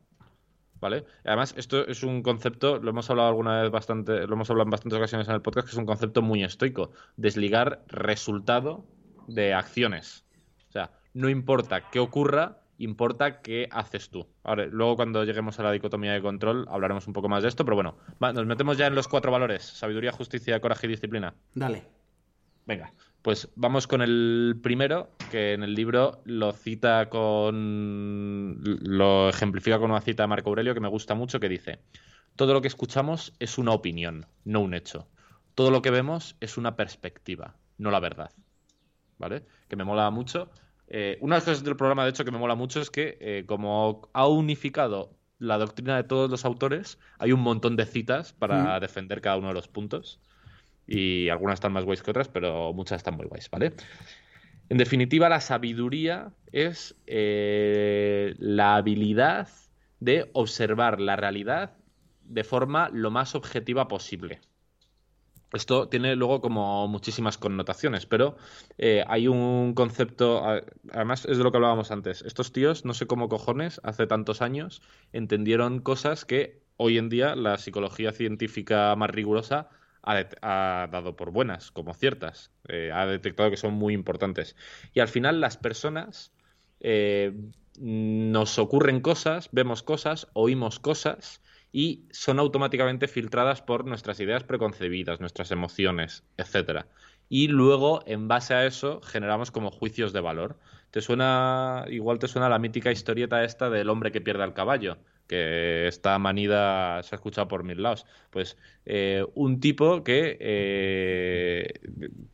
¿Vale? Además, esto es un concepto, lo hemos hablado alguna vez bastante, lo hemos hablado en bastantes ocasiones en el podcast, que es un concepto muy estoico. Desligar resultado de acciones. O sea, no importa qué ocurra, importa qué haces tú. Ahora, luego cuando lleguemos a la dicotomía de control hablaremos un poco más de esto, pero bueno, nos metemos ya en los cuatro valores, sabiduría, justicia, coraje y disciplina. Dale. Venga, pues vamos con el primero, que en el libro lo cita con. lo ejemplifica con una cita de Marco Aurelio que me gusta mucho, que dice: Todo lo que escuchamos es una opinión, no un hecho. Todo lo que vemos es una perspectiva, no la verdad. ¿Vale? Que me mola mucho. Eh, una de las cosas del programa, de hecho, que me mola mucho es que, eh, como ha unificado la doctrina de todos los autores, hay un montón de citas para defender cada uno de los puntos y algunas están más guays que otras, pero muchas están muy guays, ¿vale? En definitiva, la sabiduría es eh, la habilidad de observar la realidad de forma lo más objetiva posible. Esto tiene luego como muchísimas connotaciones, pero eh, hay un concepto, además es de lo que hablábamos antes, estos tíos, no sé cómo cojones, hace tantos años, entendieron cosas que hoy en día la psicología científica más rigurosa ha, dado por buenas, como ciertas. Eh, ha detectado que son muy importantes. Y al final las personas eh, nos ocurren cosas, vemos cosas, oímos cosas y son automáticamente filtradas por nuestras ideas preconcebidas, nuestras emociones, etcétera. Y luego, en base a eso, generamos como juicios de valor. Te suena, igual te suena la mítica historieta esta del hombre que pierde al caballo que esta manida se ha escuchado por mil lados. Pues eh, un tipo que eh,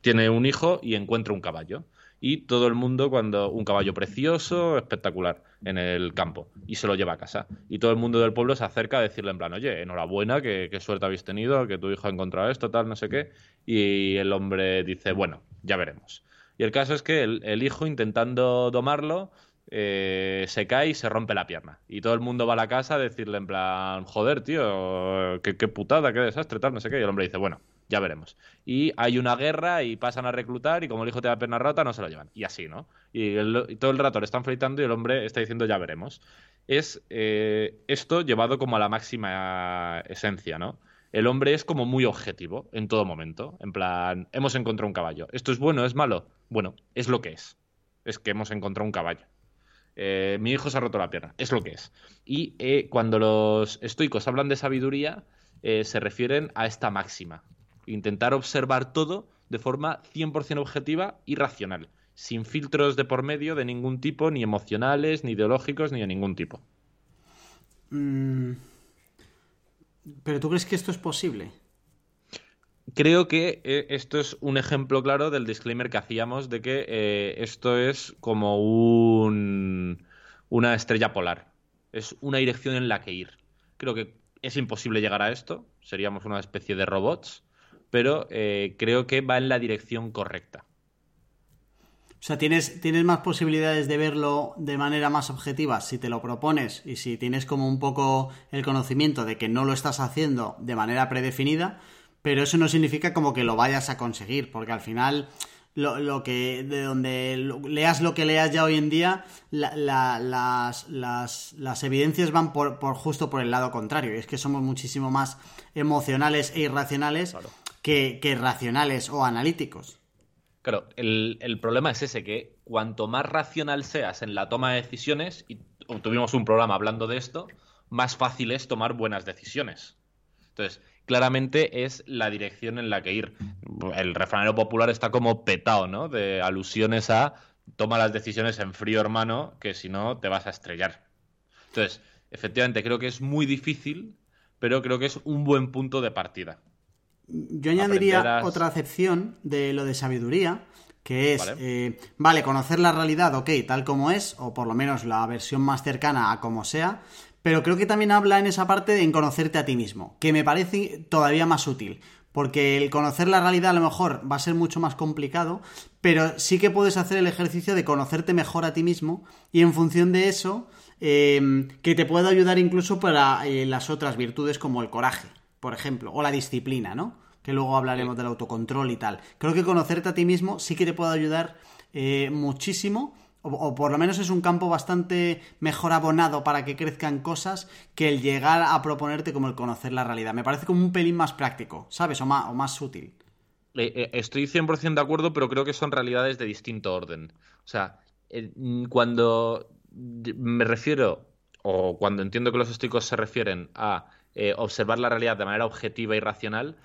tiene un hijo y encuentra un caballo. Y todo el mundo, cuando un caballo precioso, espectacular, en el campo, y se lo lleva a casa. Y todo el mundo del pueblo se acerca a decirle en plan, oye, enhorabuena, qué, qué suerte habéis tenido, que tu hijo ha encontrado esto, tal, no sé qué. Y el hombre dice, bueno, ya veremos. Y el caso es que el hijo, intentando domarlo, eh, se cae y se rompe la pierna. Y todo el mundo va a la casa a decirle en plan, joder, tío, qué, putada, qué desastre, tal, no sé qué. Y el hombre dice, bueno, ya veremos. Y hay una guerra y pasan a reclutar y como el hijo tiene la pierna rota, no se lo llevan. Y así, ¿no? Y, todo el rato le están felicitando y el hombre está diciendo, ya veremos. Es eh, esto llevado como a la máxima esencia, ¿no? El hombre es como muy objetivo en todo momento. En plan, hemos encontrado un caballo. ¿Esto es bueno? ¿Es malo? Bueno, es lo que es. Es que hemos encontrado un caballo. Eh, mi hijo se ha roto la pierna, es lo que es. Y eh, cuando los estoicos hablan de sabiduría, se refieren a esta máxima. Intentar observar todo de forma 100% objetiva y racional, sin filtros de por medio de ningún tipo, ni emocionales, ni ideológicos, ni de ningún tipo. Mm. ¿Pero tú crees que esto es posible? creo que eh, esto es un ejemplo claro del disclaimer que hacíamos de que eh, esto es como un, una estrella polar. Es una dirección en la que ir. Creo que es imposible llegar a esto. Seríamos una especie de robots. Pero eh, creo que va en la dirección correcta. O sea, tienes, tienes más posibilidades de verlo de manera más objetiva si te lo propones y si tienes como un poco el conocimiento de que no lo estás haciendo de manera predefinida pero eso no significa como que lo vayas a conseguir, porque al final lo, que de donde leas lo que leas ya hoy en día, las, las, evidencias van por, justo por el lado contrario, y es que somos muchísimo más emocionales e irracionales que, racionales o analíticos. Claro, el, el, problema es ese, que cuanto más racional seas en la toma de decisiones, y tuvimos un programa hablando de esto, más fácil es tomar buenas decisiones. Entonces, claramente es la dirección en la que ir. El refranero popular está como petado, ¿no? De alusiones a toma las decisiones en frío, hermano, que si no te vas a estrellar. Entonces, efectivamente, creo que es muy difícil, pero creo que es un buen punto de partida. Yo añadiría otra acepción de lo de sabiduría, que es, eh, vale, conocer la realidad, ok, tal como es, o por lo menos la versión más cercana a como sea, pero creo que también habla en esa parte de en conocerte a ti mismo, que me parece todavía más útil. Porque el conocer la realidad a lo mejor va a ser mucho más complicado, pero sí que puedes hacer el ejercicio de conocerte mejor a ti mismo y en función de eso, em, que te pueda ayudar incluso para eh, las otras virtudes como el coraje, por ejemplo, o la disciplina, ¿no? Que luego hablaremos del autocontrol y tal. Creo que conocerte a ti mismo sí que te puede ayudar eh, muchísimo o, por lo menos es un campo bastante mejor abonado para que crezcan cosas que el llegar a proponerte como el conocer la realidad. Me parece como un pelín más práctico, ¿sabes? O más, o más útil. Eh, eh, estoy 100% de acuerdo, pero creo que son realidades de distinto orden. O sea, cuando me refiero, o cuando entiendo que los estoicos se refieren a eh, observar la realidad de manera objetiva y racional,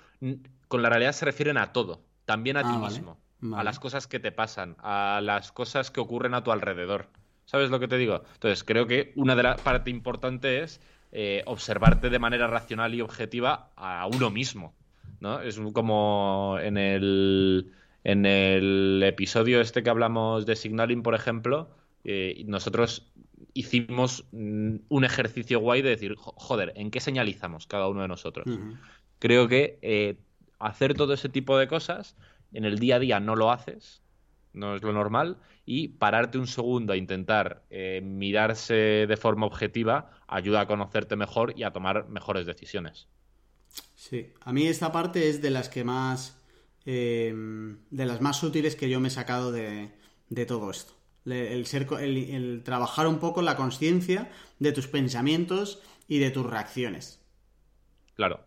con la realidad se refieren a todo, también a ti ah, mismo. a las cosas que te pasan, a las cosas que ocurren a tu alrededor. ¿Sabes lo que te digo? Entonces, creo que una de las partes importantes es eh, observarte de manera racional y objetiva a uno mismo. ¿no? Es como en el, en el episodio este que hablamos de Signaling, por ejemplo, eh, nosotros hicimos mm, un ejercicio guay de decir, joder, ¿en qué señalizamos cada uno de nosotros? Creo que eh, hacer todo ese tipo de cosas en el día a día no lo haces, no es lo normal, y pararte un segundo a intentar eh, mirarse de forma objetiva ayuda a conocerte mejor y a tomar mejores decisiones. Sí, a mí esta parte es de las que más, em, de las más útiles que yo me he sacado de, todo esto. El, ser, el trabajar un poco la conciencia de tus pensamientos y de tus reacciones. Claro.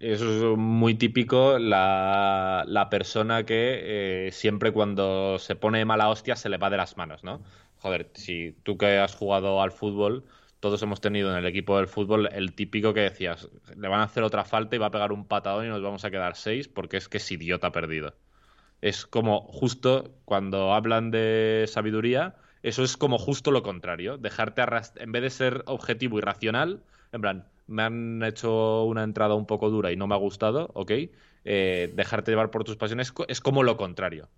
Eso es muy típico, la, la persona que eh, siempre cuando se pone mala hostia se le va de las manos, ¿no? Joder, si tú que has jugado al fútbol, todos hemos tenido en el equipo del fútbol el típico que decías, le van a hacer otra falta y va a pegar un patadón y nos vamos a quedar seis porque es que es idiota perdido. Es como justo cuando hablan de sabiduría, eso es como justo lo contrario, dejarte arrastrar, en vez de ser objetivo y racional, en plan, me han hecho una entrada un poco dura y no me ha gustado, ok, eh, dejarte llevar por tus pasiones es como lo contrario.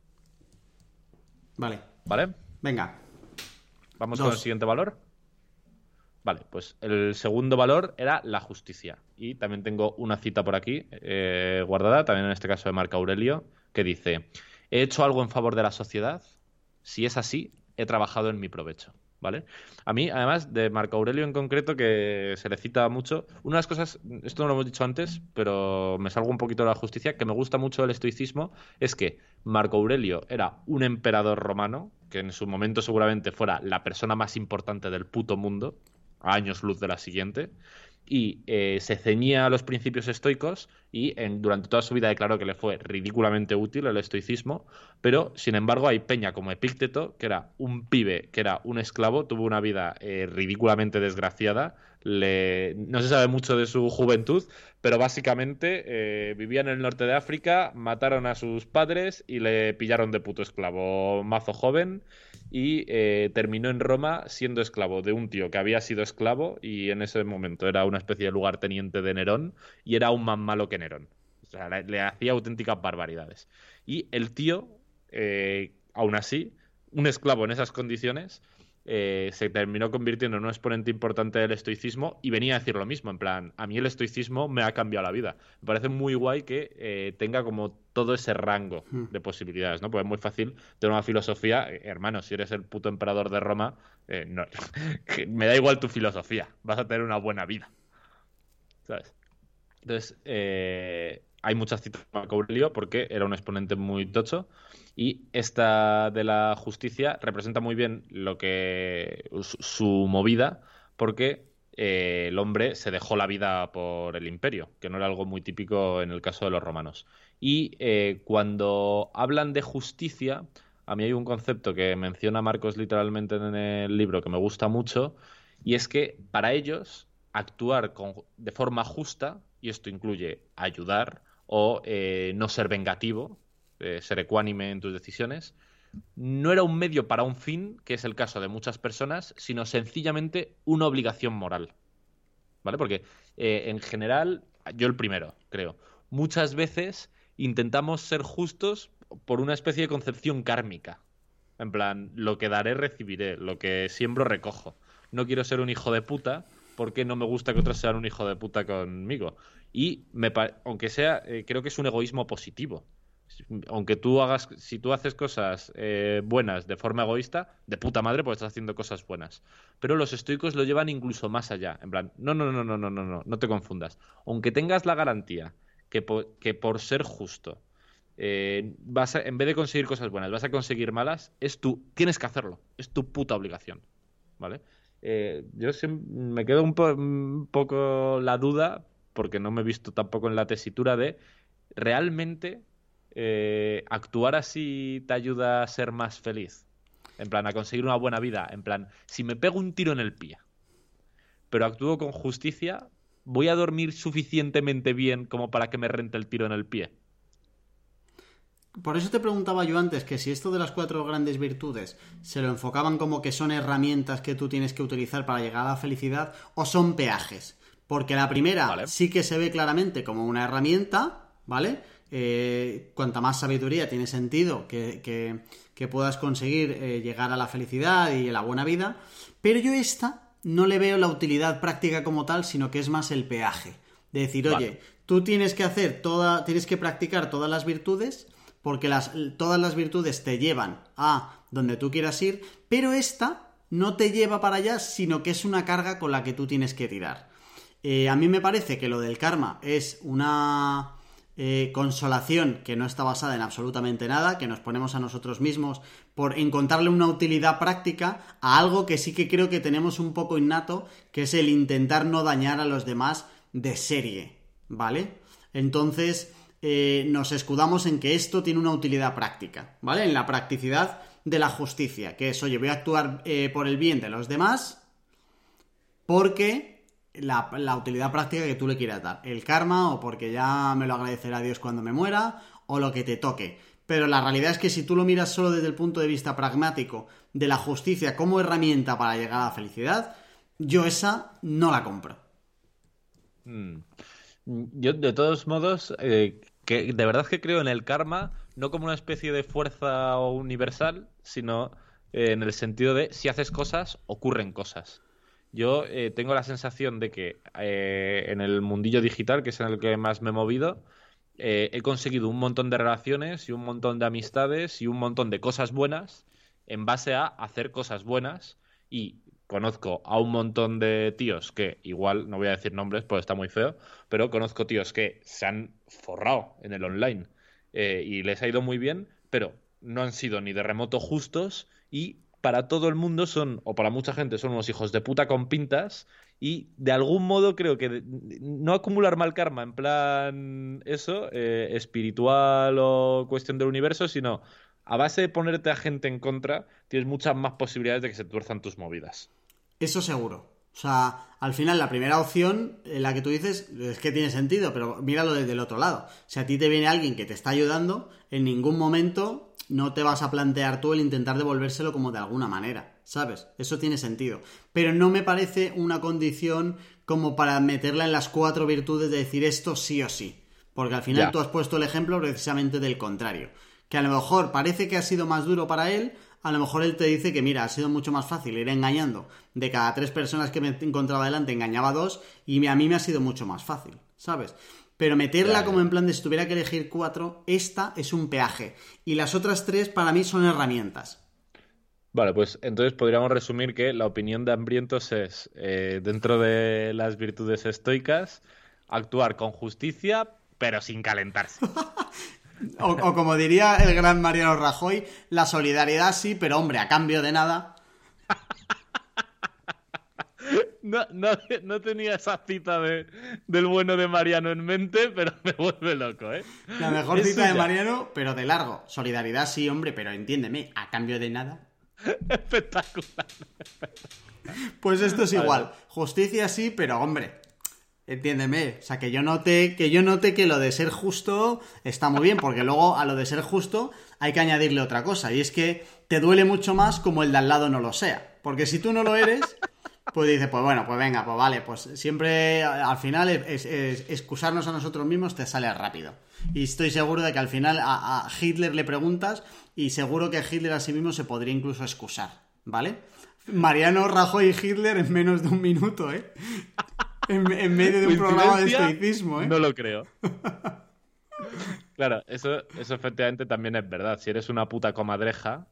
Vale. ¿Vale? Venga. Vamos con el siguiente valor. Vale, pues el segundo valor era la justicia. Y también tengo una cita por aquí eh, guardada, también en este caso de Marco Aurelio, que dice, ¿he hecho algo en favor de la sociedad? Si es así, he trabajado en mi provecho. ¿vale? A mí, además, de Marco Aurelio en concreto, que se le cita mucho, una de las cosas, esto no lo hemos dicho antes, pero me salgo un poquito de la justicia, que me gusta mucho el estoicismo, es que Marco Aurelio era un emperador romano, que en su momento seguramente fuera la persona más importante del puto mundo, a años luz de la siguiente, y eh, se ceñía a los principios estoicos y durante toda su vida declaró que le fue ridículamente útil el estoicismo, pero sin embargo hay peña como Epícteto, que era un pibe, que era un esclavo, tuvo una vida eh, ridículamente desgraciada, no se sabe mucho de su juventud, pero básicamente eh, vivía en el norte de África, mataron a sus padres y le pillaron de puto esclavo mazo joven y eh, terminó en Roma siendo esclavo de un tío que había sido esclavo y en ese momento era una especie de lugarteniente de Nerón y era aún más malo que Nerón. O sea, le, hacía auténticas barbaridades. Y el tío, eh, aún así, un esclavo en esas condiciones, eh, se terminó convirtiendo en un exponente importante del estoicismo y venía a decir lo mismo, en plan, a mí el estoicismo me ha cambiado la vida. Me parece muy guay que eh, tenga como todo ese rango hmm. de posibilidades, ¿no? Pues es muy fácil tener una filosofía, eh, hermano, si eres el puto emperador de Roma, no, me da igual tu filosofía, vas a tener una buena vida. ¿Sabes? Entonces, hay muchas citas de Marco Aurelio porque era un exponente muy tocho y esta de la justicia representa muy bien lo que su movida porque eh, el hombre se dejó la vida por el imperio, que no era algo muy típico en el caso de los romanos. Y eh, cuando hablan de justicia, a mí hay un concepto que menciona Marcos literalmente en el libro que me gusta mucho, y es que para ellos actuar de forma justa, y esto incluye ayudar, o eh, no ser vengativo, eh, ser ecuánime en tus decisiones, no era un medio para un fin, que es el caso de muchas personas, sino sencillamente una obligación moral. ¿Vale? Porque eh, en general, yo el primero, creo, muchas veces intentamos ser justos por una especie de concepción kármica. En plan, lo que daré, recibiré, lo que siembro, recojo. No quiero ser un hijo de puta porque no me gusta que otros sean un hijo de puta conmigo. Y aunque sea, eh, creo que es un egoísmo positivo. Aunque tú hagas, si tú haces cosas eh, buenas de forma egoísta, de puta madre, pues estás haciendo cosas buenas. Pero los estoicos lo llevan incluso más allá. En plan, no, no, no, no, no, no, no, no te confundas. Aunque tengas la garantía que por, que por ser justo eh, vas en vez de conseguir cosas buenas, vas a conseguir malas, es tu, tienes que hacerlo, es tu puta obligación, ¿vale? yo me quedo un, poco la duda, porque no me he visto tampoco en la tesitura de realmente eh, actuar así te ayuda a ser más feliz. En plan, a conseguir una buena vida. En plan, si me pego un tiro en el pie, pero actúo con justicia, ¿voy a dormir suficientemente bien como para que me rente el tiro en el pie? por eso te preguntaba yo antes que si esto de las cuatro grandes virtudes se lo enfocaban como que son herramientas que tú tienes que utilizar para llegar a la felicidad o son peajes. Porque la primera Vale. sí que se ve claramente como una herramienta, ¿vale? Eh, cuanta más sabiduría tiene sentido que, que- que puedas conseguir eh, llegar a la felicidad y a la buena vida. Pero yo esta no le veo la utilidad práctica como tal, sino que es más el peaje. De decir, Vale. oye, tú tienes que hacer toda, tienes que practicar todas las virtudes, porque las, todas las virtudes te llevan a donde tú quieras ir, pero esta no te lleva para allá, sino que es una carga con la que tú tienes que tirar. Eh, a mí me parece que lo del karma es una eh, consolación que no está basada en absolutamente nada, que nos ponemos a nosotros mismos por encontrarle una utilidad práctica a algo que sí que creo que tenemos un poco innato, que es el intentar no dañar a los demás de serie, ¿vale? Entonces eh, nos escudamos en que esto tiene una utilidad práctica, ¿vale? En la practicidad de la justicia, que es, oye, voy a actuar por el bien de los demás porque la, utilidad práctica que tú le quieras dar, el karma o porque ya me lo agradecerá Dios cuando me muera o lo que te toque. Pero la realidad es que si tú lo miras solo desde el punto de vista pragmático de la justicia como herramienta para llegar a la felicidad, yo esa no la compro. Mm. Yo, de todos modos, eh, que de verdad que creo en el karma, no como una especie de fuerza universal, sino eh, en el sentido de si haces cosas, ocurren cosas. Yo eh, tengo la sensación de que eh, en el mundillo digital, que es en el que más me he movido, eh, he conseguido un montón de relaciones y un montón de amistades y un montón de cosas buenas en base a hacer cosas buenas. Y conozco a un montón de tíos que igual no voy a decir nombres porque está muy feo, pero conozco tíos que se han forrado en el online y les ha ido muy bien, pero no han sido ni de remoto justos y para todo el mundo son, o para mucha gente, son unos hijos de puta con pintas y de algún modo creo que no acumular mal karma en plan eso, eh, espiritual o cuestión del universo, sino a base de ponerte a gente en contra, tienes muchas más posibilidades de que se tuerzan tus movidas. Eso seguro. O sea, al final la primera opción, eh, la que tú dices, es que tiene sentido, pero míralo desde el otro lado. Si a ti te viene alguien que te está ayudando, en ningún momento no te vas a plantear tú el intentar devolvérselo como de alguna manera, ¿sabes? Eso tiene sentido. Pero no me parece una condición como para meterla en las cuatro virtudes de decir esto sí o sí. Porque al final tú has puesto el ejemplo precisamente del contrario. Que a lo mejor parece que ha sido más duro para él, a lo mejor él te dice que mira, ha sido mucho más fácil ir engañando. De cada tres personas que me encontraba delante, engañaba a dos y a mí me ha sido mucho más fácil, ¿sabes? Pero meterla como en plan de si tuviera que elegir cuatro, esta es un peaje. Y las otras tres para mí son herramientas. Vale, pues entonces podríamos resumir que la opinión de Hambrientos es, eh, dentro de las virtudes estoicas, actuar con justicia, pero sin calentarse. O, o como diría el gran Mariano Rajoy, la solidaridad sí, pero hombre, a cambio de nada. No, no, no tenía esa cita de, del bueno de Mariano en mente, pero me vuelve loco, ¿eh? La mejor Es cita de. Mariano, pero de largo. Solidaridad sí, hombre, pero entiéndeme, a cambio de nada. Espectacular. Pues esto es igual. Justicia sí, pero hombre, entiéndeme. O sea, que yo note que yo note que lo de ser justo está muy bien, porque luego a lo de ser justo hay que añadirle otra cosa, y es que te duele mucho más como el de al lado no lo sea. Porque si tú no lo eres, pues dices, pues bueno, pues venga, pues vale, pues siempre al final es, es- excusarnos a nosotros mismos te sale rápido. Y estoy seguro de que al final a, a Hitler le preguntas y seguro que Hitler a sí mismo se podría incluso excusar, ¿vale? Mariano Rajoy y Hitler en menos de un minuto, ¿eh? En, en medio de un programa de estoicismo, ¿eh? No lo creo. Claro, eso, eso efectivamente también es verdad. Si eres una puta comadreja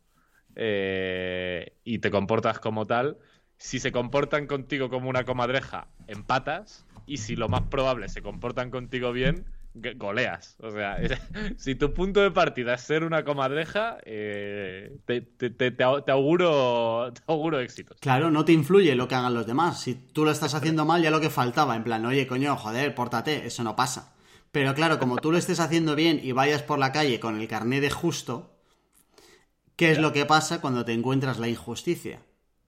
eh, y te comportas como tal, si se comportan contigo como una comadreja, empatas. Y si lo más probable se comportan contigo bien, goleas. O sea, si tu punto de partida es ser una comadreja, eh, te, te- te- te au- te auguro, te auguro éxitos. Claro, no te influye lo que hagan los demás. Si tú lo estás haciendo mal, ya lo que faltaba. En plan, oye, coño, joder, pórtate, eso no pasa. Pero claro, como tú lo estés haciendo bien y vayas por la calle con el carné de justo, ¿qué es lo que pasa cuando te encuentras la injusticia?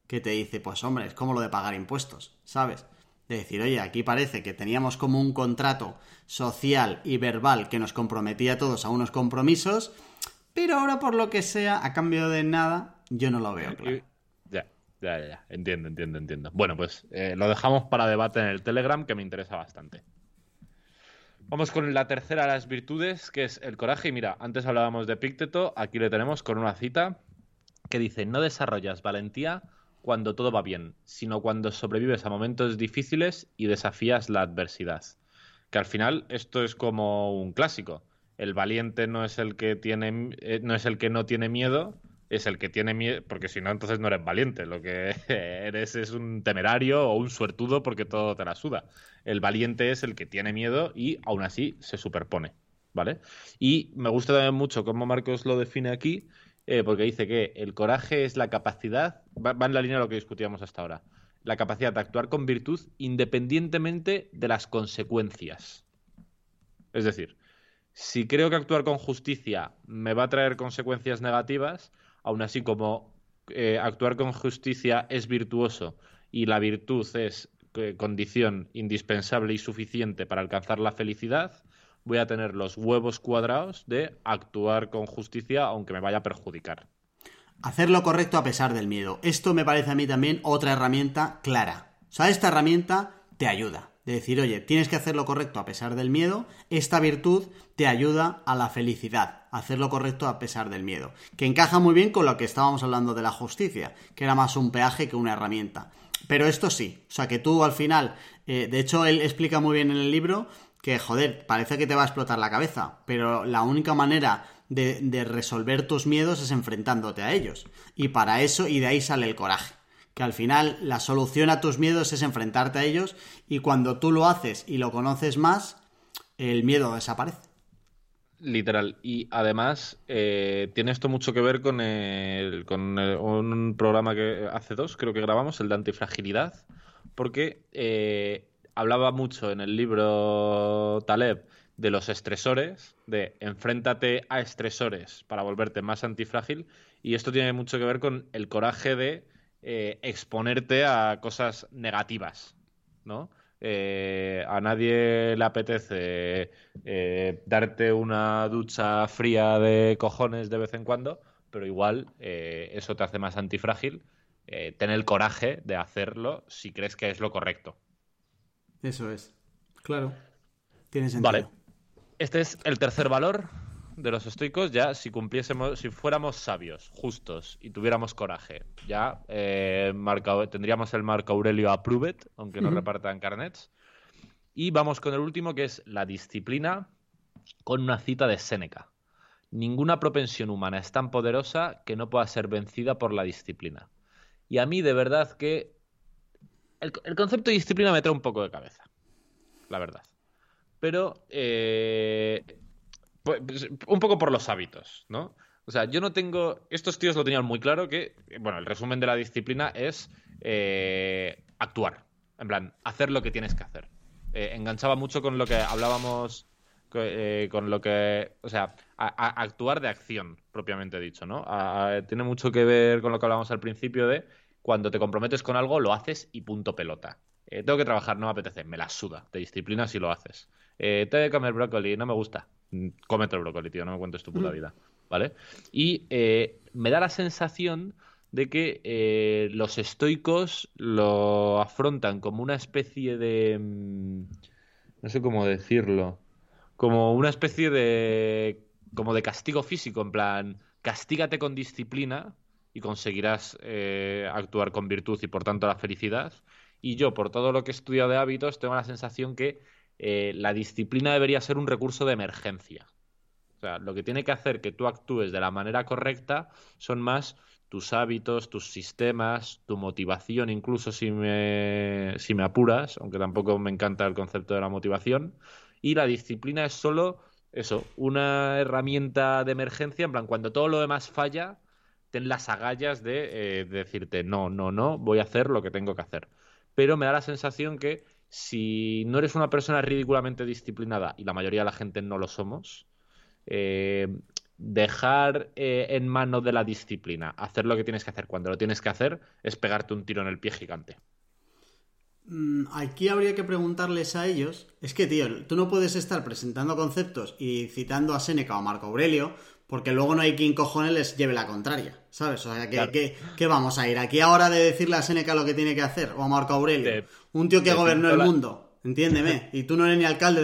Que te dice, pues hombre, es como lo de pagar impuestos, ¿sabes? De decir, oye, aquí parece que teníamos como un contrato social y verbal que nos comprometía a todos a unos compromisos, pero ahora por lo que sea, a cambio de nada, yo no lo veo claro. Ya, ya, ya, entiendo, entiendo, entiendo. Bueno, pues eh, lo dejamos para debate en el Telegram, que me interesa bastante. Vamos con la tercera de las virtudes, que es el coraje. Y mira, antes hablábamos de Pícteto, aquí le tenemos con una cita que dice, no desarrollas valentía cuando todo va bien, sino cuando sobrevives a momentos difíciles y desafías la adversidad. Que al final esto es como un clásico. El valiente no es el que tiene, eh, no es el que no tiene miedo, es el que tiene miedo, porque si no, entonces no eres valiente. Lo que eres es un temerario o un suertudo porque todo te la suda. El valiente es el que tiene miedo y aún así se superpone. ¿Vale? Y me gusta también mucho cómo Marcos lo define aquí, eh, porque dice que el coraje es la capacidad, va, en la línea de lo que discutíamos hasta ahora, la capacidad de actuar con virtud independientemente de las consecuencias. Es decir, si creo que actuar con justicia me va a traer consecuencias negativas, aún así como eh, actuar con justicia es virtuoso y la virtud es eh, condición indispensable y suficiente para alcanzar la felicidad, voy a tener los huevos cuadrados de actuar con justicia aunque me vaya a perjudicar. Hacer lo correcto a pesar del miedo. Esto me parece a mí también otra herramienta clara. O sea, esta herramienta te ayuda. De decir, oye, tienes que hacer lo correcto a pesar del miedo. Esta virtud te ayuda a la felicidad. Hacer lo correcto a pesar del miedo. Que encaja muy bien con lo que estábamos hablando de la justicia, que era más un peaje que una herramienta. Pero esto sí. O sea, que tú al final. Eh, de hecho, él explica muy bien en el libro que, joder, parece que te va a explotar la cabeza. Pero la única manera de, resolver tus miedos es enfrentándote a ellos. Y para eso, y de ahí sale el coraje. Que al final la solución a tus miedos es enfrentarte a ellos y cuando tú lo haces y lo conoces más, el miedo desaparece. Literal. Y además, eh, tiene esto mucho que ver con, con un programa que hace dos, creo que grabamos, el de antifragilidad, porque eh, hablaba mucho en el libro Taleb de los estresores, de enfréntate a estresores para volverte más antifrágil, y esto tiene mucho que ver con el coraje de eh, exponerte a cosas negativas, ¿no? Eh, a nadie le apetece eh, darte una ducha fría de cojones de vez en cuando, pero igual eso te hace más antifrágil. ten el coraje de hacerlo si crees que es lo correcto. Eso es. Claro. Tiene sentido. Vale. Este es el tercer valor de los estoicos. Ya, si cumpliésemos, si fuéramos sabios, justos y tuviéramos coraje, ya eh, tendríamos el Marco Aurelio Approved, aunque no repartan carnets. Y vamos con el último, que es la disciplina, con una cita de Séneca. Ninguna propensión humana es tan poderosa que no pueda ser vencida por la disciplina. Y a mí, de verdad, que el, el concepto de disciplina me trae un poco de cabeza. La verdad pero eh, pues, un poco por los hábitos, ¿no? O sea, yo no tengo. Estos tíos lo tenían muy claro que, bueno, el resumen de la disciplina es eh, actuar. En plan, hacer lo que tienes que hacer. Eh, enganchaba mucho con lo que hablábamos. con lo que. O sea, actuar de acción, propiamente dicho, ¿no? tiene mucho que ver con lo que hablábamos al principio de cuando te comprometes con algo, lo haces y punto pelota. tengo que trabajar, no me apetece, me la suda. Te disciplina si lo haces eh, te de comer brócoli, no me gusta. Mm, cómete el brócoli, tío, no me cuentes tu puta mm. vida. ¿Vale? Y eh, me da la sensación de que eh, los estoicos lo afrontan como una especie de... Mm, no sé cómo decirlo. Como una especie de... como de castigo físico, en plan, castígate con disciplina y conseguirás eh, actuar con virtud y por tanto la felicidad. Y yo, por todo lo que he estudiado de hábitos, tengo la sensación que eh, la disciplina debería ser un recurso de emergencia. O sea, lo que tiene que hacer que tú actúes de la manera correcta son más tus hábitos, tus sistemas, tu motivación, incluso si me, si me apuras, aunque tampoco me encanta el concepto de la motivación. Y la disciplina es solo eso, una herramienta de emergencia, en plan, cuando todo lo demás falla, ten las agallas de, eh, de decirte, no, no, no, voy a hacer lo que tengo que hacer. Pero me da la sensación que si no eres una persona ridículamente disciplinada, y la mayoría de la gente no lo somos, eh, dejar eh, en manos de la disciplina, hacer lo que tienes que hacer cuando lo tienes que hacer, es pegarte un tiro en el pie gigante. Mm, aquí habría que preguntarles a ellos. Es que, tío, tú no puedes estar presentando conceptos y citando a Séneca o a Marco Aurelio, porque luego no hay quien cojones les lleve la contraria, ¿sabes? O sea, ¿qué, vamos a ir? ¿Aquí ahora de decirle a Séneca lo que tiene que hacer? ¿O a Marco Aurelio? un tío que gobernó el mundo, entiéndeme. Y tú no eres ni alcalde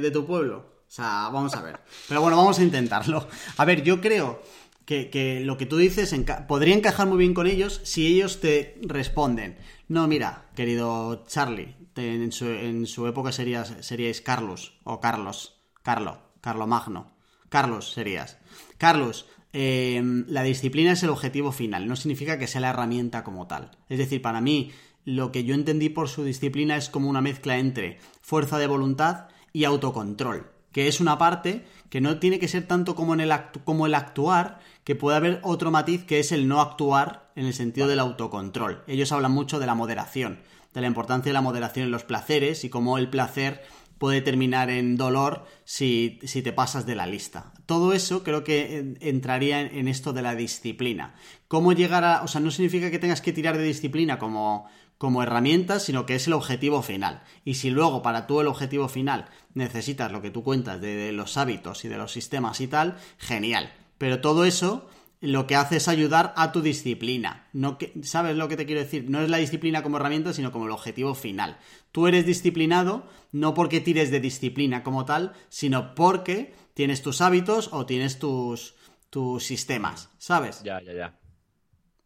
de tu pueblo. O sea, vamos a ver. Pero bueno, vamos a intentarlo. A ver, yo creo que, lo que tú dices podría encajar muy bien con ellos si ellos te responden. No, mira, querido Charlie, en, su, época serías, seríais Carlos o Carlos, Carlo, Carlo Magno. Carlos serías. Carlos, em, la disciplina es el objetivo final, no significa que sea la herramienta como tal. Es decir, para mí, lo que yo entendí por su disciplina es como una mezcla entre fuerza de voluntad y autocontrol, que es una parte que no tiene que ser tanto como, en el, como el actuar, que puede haber otro matiz que es el no actuar en el sentido del autocontrol. Ellos hablan mucho de la moderación, de la importancia de la moderación en los placeres y cómo el placer puede terminar en dolor si, te pasas de la lista. Todo eso creo que entraría en, esto de la disciplina. ¿Cómo llegar a...? O sea, no significa que tengas que tirar de disciplina como, como herramienta, sino que es el objetivo final. Y si luego para tú el objetivo final necesitas lo que tú cuentas de los hábitos y de los sistemas y tal, genial. Pero todo eso lo que hace es ayudar a tu disciplina. No que, ¿Sabes lo que te quiero decir? No es la disciplina como herramienta, sino como el objetivo final. Tú eres disciplinado no porque tires de disciplina como tal, sino porque tienes tus hábitos o tienes tus, tus sistemas, ¿sabes? Ya, ya, ya.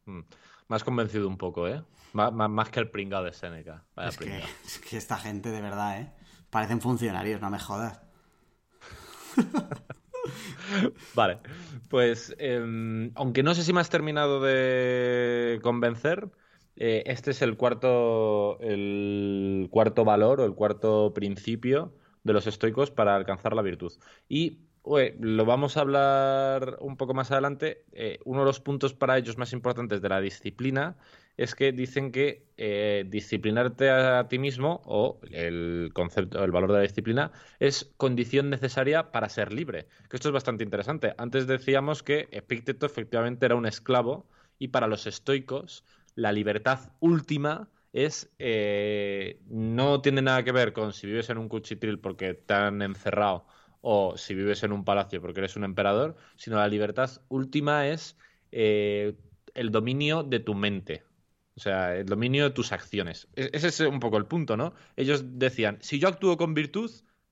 Mm. Me has convencido un poco, ¿eh? más que el pringado de Seneca. Es que, es que esta gente, de verdad, ¿eh? Parecen funcionarios, no me jodas. vale, pues em, aunque no sé si me has terminado de convencer, eh, este es el cuarto, el cuarto valor o el cuarto principio de los estoicos para alcanzar la virtud. Y lo vamos a hablar un poco más adelante. Eh, uno de los puntos para ellos más importantes de la disciplina es que dicen que eh, disciplinarte a ti mismo o el concepto, el valor de la disciplina es condición necesaria para ser libre. Que esto es bastante interesante. Antes decíamos que Epicteto efectivamente era un esclavo y para los estoicos la libertad última es eh, no tiene nada que ver con si vives en un cuchitril porque te han encerrado o si vives en un palacio porque eres un emperador, sino la libertad última es eh, el dominio de tu mente, o sea, el dominio de tus acciones. E-, ese es un poco el punto, ¿no? Ellos decían, si yo actúo con virtud,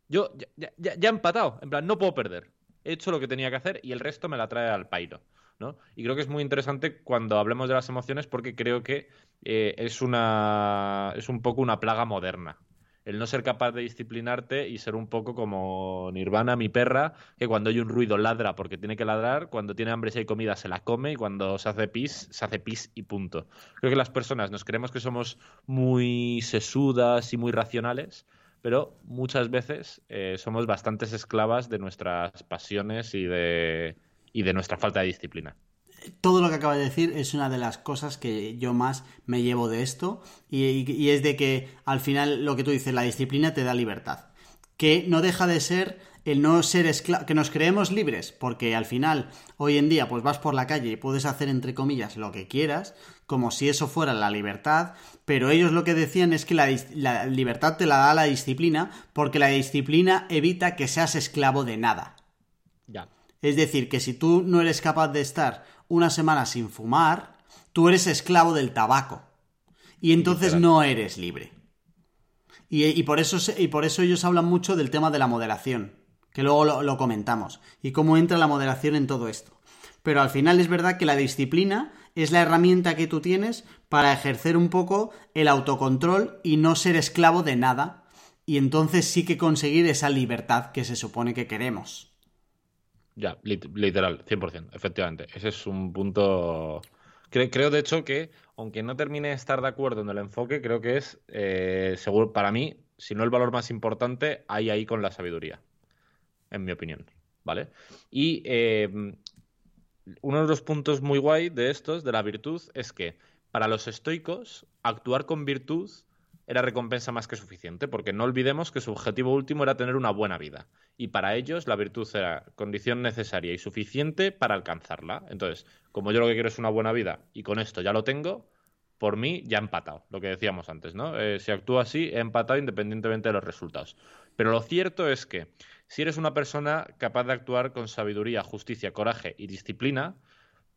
yo ya, he empatado. En plan, no puedo perder. He hecho lo que tenía que hacer y el resto me la trae al pairo. ¿no? Y creo que es muy interesante cuando hablemos de las emociones porque creo que eh, es, una, es un poco una plaga moderna el no ser capaz de disciplinarte y ser un poco como Nirvana, mi perra, que cuando hay un ruido ladra porque tiene que ladrar, cuando tiene hambre si hay comida se la come y cuando se hace pis, se hace pis y punto. Creo que las personas nos creemos que somos muy sesudas y muy racionales, pero muchas veces eh, somos bastantes esclavas de nuestras pasiones y de, y de nuestra falta de disciplina todo lo que acaba de decir es una de las cosas que yo más me llevo de esto y, es de que al final lo que tú dices, la disciplina te da libertad. Que no deja de ser el no ser esclavo, que nos creemos libres, porque al final, hoy en día, pues vas por la calle y puedes hacer, entre comillas, lo que quieras, como si eso fuera la libertad, pero ellos lo que decían es que la, la libertad te la da la disciplina, porque la disciplina evita que seas esclavo de nada. Ya. Es decir, que si tú no eres capaz de estar una semana sin fumar, tú eres esclavo del tabaco. Y entonces no eres libre. Y, por eso, y por eso ellos hablan mucho del tema de la moderación, que luego lo, comentamos, y cómo entra la moderación en todo esto. Pero al final es verdad que la disciplina es la herramienta que tú tienes para ejercer un poco el autocontrol y no ser esclavo de nada, y entonces sí que conseguir esa libertad que se supone que queremos. Ya, literal, 100%, efectivamente. Ese es un punto... Creo, de hecho, que aunque no termine de estar de acuerdo en el enfoque, creo que es, eh, seguro, para mí, si no el valor más importante, hay ahí con la sabiduría, en mi opinión, ¿vale? Y eh, uno de los puntos muy guay de estos, de la virtud, es que para los estoicos, actuar con virtud era recompensa más que suficiente, porque no olvidemos que su objetivo último era tener una buena vida. Y para ellos la virtud era condición necesaria y suficiente para alcanzarla. Entonces, como yo lo que quiero es una buena vida y con esto ya lo tengo, por mí ya ha empatado, lo que decíamos antes, ¿no? Eh, si actúa así, he empatado independientemente de los resultados. Pero lo cierto es que si eres una persona capaz de actuar con sabiduría, justicia, coraje y disciplina,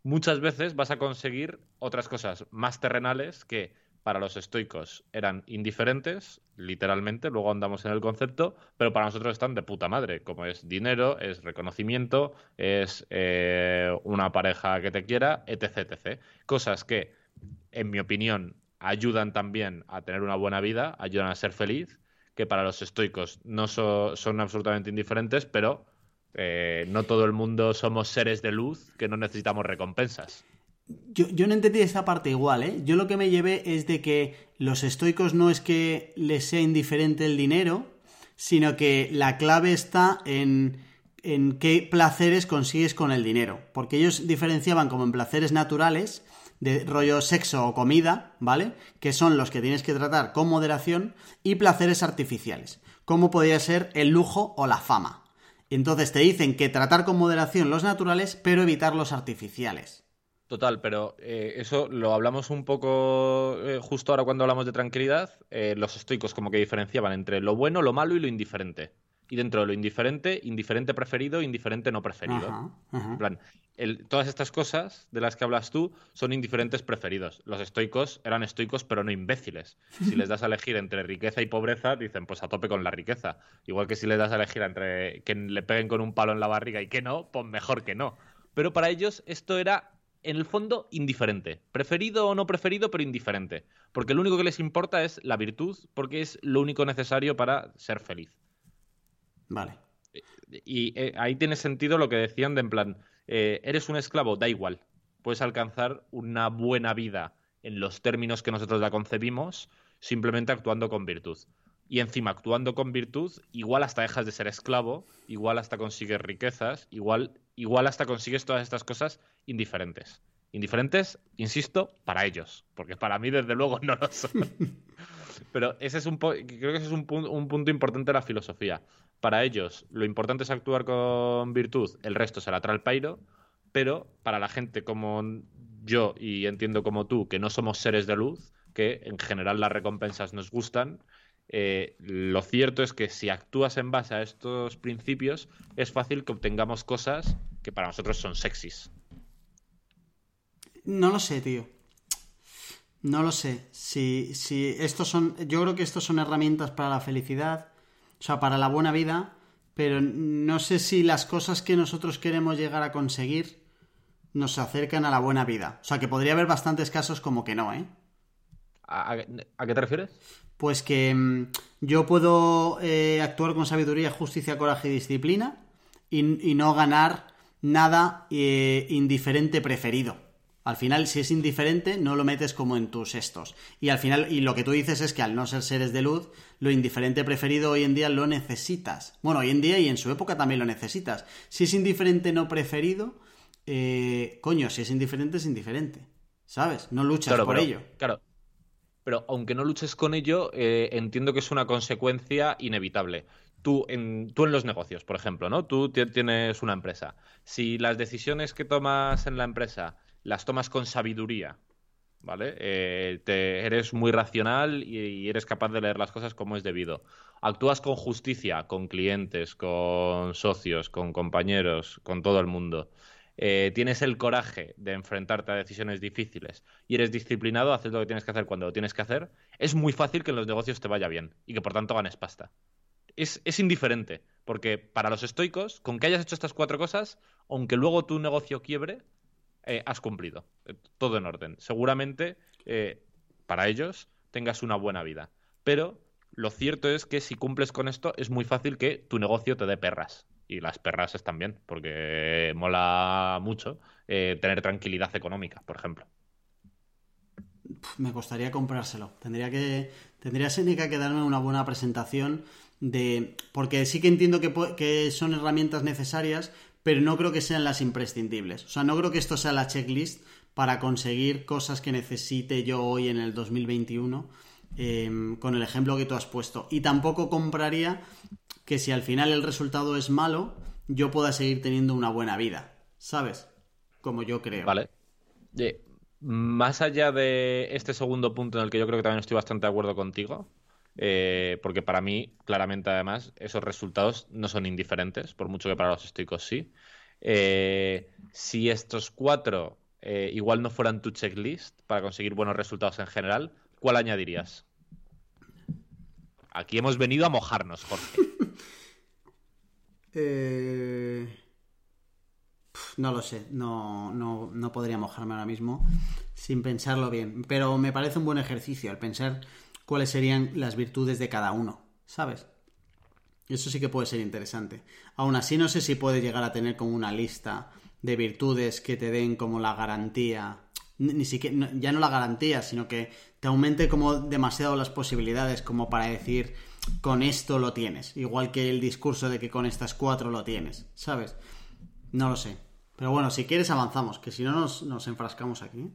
muchas veces vas a conseguir otras cosas más terrenales que para los estoicos eran indiferentes, literalmente, luego andamos en el concepto, pero para nosotros están de puta madre, como es dinero, es reconocimiento, es eh, una pareja que te quiera, etc, etc. Cosas que, en mi opinión, ayudan también a tener una buena vida, ayudan a ser feliz, que para los estoicos no son absolutamente indiferentes, pero eh, no todo el mundo somos seres de luz que no necesitamos recompensas. Yo, yo, no entendí esa parte igual, ¿eh? Yo lo que me llevé es de que los estoicos no es que les sea indiferente el dinero, sino que la clave está en, en qué placeres consigues con el dinero. Porque ellos diferenciaban como en placeres naturales, de rollo sexo o comida, ¿vale? Que son los que tienes que tratar con moderación, y placeres artificiales, como podría ser el lujo o la fama. Entonces te dicen que tratar con moderación los naturales, pero evitar los artificiales. Total, pero eh, eso lo hablamos un poco eh, justo ahora cuando hablamos de tranquilidad. Eh, los estoicos como que diferenciaban entre lo bueno, lo malo y lo indiferente. Y dentro de lo indiferente, indiferente preferido, indiferente no preferido. En plan, todas estas cosas de las que hablas tú son indiferentes preferidos. Los estoicos eran estoicos pero no imbéciles. Si les das a elegir entre riqueza y pobreza, dicen pues a tope con la riqueza. Igual que si les das a elegir entre que le peguen con un palo en la barriga y que no, pues mejor que no. Pero para ellos esto era en el fondo, indiferente. Preferido o no preferido, pero indiferente. Porque lo único que les importa es la virtud, porque es lo único necesario para ser feliz. Vale. Y eh, ahí tiene sentido lo que decían de en plan, eh, eres un esclavo, da igual. Puedes alcanzar una buena vida en los términos que nosotros la concebimos, simplemente actuando con virtud. Y encima, actuando con virtud, igual hasta dejas de ser esclavo, igual hasta consigues riquezas, igual igual hasta consigues todas estas cosas indiferentes. Indiferentes, insisto, para ellos, porque para mí desde luego no lo son. Pero ese es un creo que ese es un, un punto importante de la filosofía. Para ellos, lo importante es actuar con virtud, el resto será trae el pero para la gente como yo y entiendo como tú, que no somos seres de luz, que en general las recompensas nos gustan, eh, lo cierto es que si actúas en base a estos principios, es fácil que obtengamos cosas que para nosotros son sexys. No lo sé, tío. No lo sé. Si, si estos son. Yo creo que estos son herramientas para la felicidad. O sea, para la buena vida. Pero no sé si las cosas que nosotros queremos llegar a conseguir nos acercan a la buena vida. O sea, que podría haber bastantes casos como que no, ¿eh? ¿A, qué te refieres? Pues que mm, yo puedo eh, actuar con sabiduría, justicia, coraje y disciplina y, no ganar nada eh, indiferente preferido. Al final, si es indiferente, no lo metes como en tus estos. Y al final, y lo que tú dices es que al no ser seres de luz, lo indiferente preferido hoy en día lo necesitas. Bueno, hoy en día y en su época también lo necesitas. Si es indiferente no preferido, eh, coño, si es indiferente es indiferente. ¿Sabes? No luchas por ello. Claro, pero aunque no luches con ello, eh, entiendo que es una consecuencia inevitable. Tú en, tú en los negocios, por ejemplo, ¿no? Tú tienes una empresa. Si las decisiones que tomas en la empresa las tomas con sabiduría, ¿vale? Eh, te, eres muy racional y, eres capaz de leer las cosas como es debido. Actúas con justicia, con clientes, con socios, con compañeros, con todo el mundo. Eh, tienes el coraje de enfrentarte a decisiones difíciles y eres disciplinado, haces lo que tienes que hacer cuando lo tienes que hacer, es muy fácil que en los negocios te vaya bien y que por tanto ganes pasta. Es, indiferente, porque para los estoicos, con que hayas hecho estas cuatro cosas, aunque luego tu negocio quiebre, eh, has cumplido. Eh, todo en orden. Seguramente para ellos tengas una buena vida. Pero lo cierto es que si cumples con esto, es muy fácil que tu negocio te dé perras y las perras están bien, porque mola mucho eh, tener tranquilidad económica, por ejemplo. Me costaría comprárselo. Tendría que. Tendría Seneca que darme una buena presentación de. Porque sí que entiendo que, que son herramientas necesarias, pero no creo que sean las imprescindibles. O sea, no creo que esto sea la checklist para conseguir cosas que necesite yo hoy en el 2021. Em, con el ejemplo que tú has puesto. Y tampoco compraría que si al final el resultado es malo, yo pueda seguir teniendo una buena vida, ¿sabes? Como yo creo. Vale. más allá de este segundo punto en el que yo creo que también estoy bastante de acuerdo contigo, eh, porque para mí, claramente además, esos resultados no son indiferentes, por mucho que para los estoicos sí. Eh, si estos cuatro eh, igual no fueran tu checklist para conseguir buenos resultados en general, ¿cuál añadirías? Aquí hemos venido a mojarnos, Jorge. No lo sé, no, no, no podría mojarme ahora mismo sin pensarlo bien, pero me parece un buen ejercicio el pensar cuáles serían las virtudes de cada uno, ¿sabes? Eso sí que puede ser interesante. Aún así, no sé si puede llegar a tener como una lista de virtudes que te den como la garantía. Ni siquiera, ya no la garantía, sino que te aumente como demasiado las posibilidades como para decir con esto lo tienes. Igual que el discurso de que con estas cuatro lo tienes, ¿sabes? No lo sé. Pero bueno, si quieres avanzamos, que si no nos, nos enfrascamos aquí.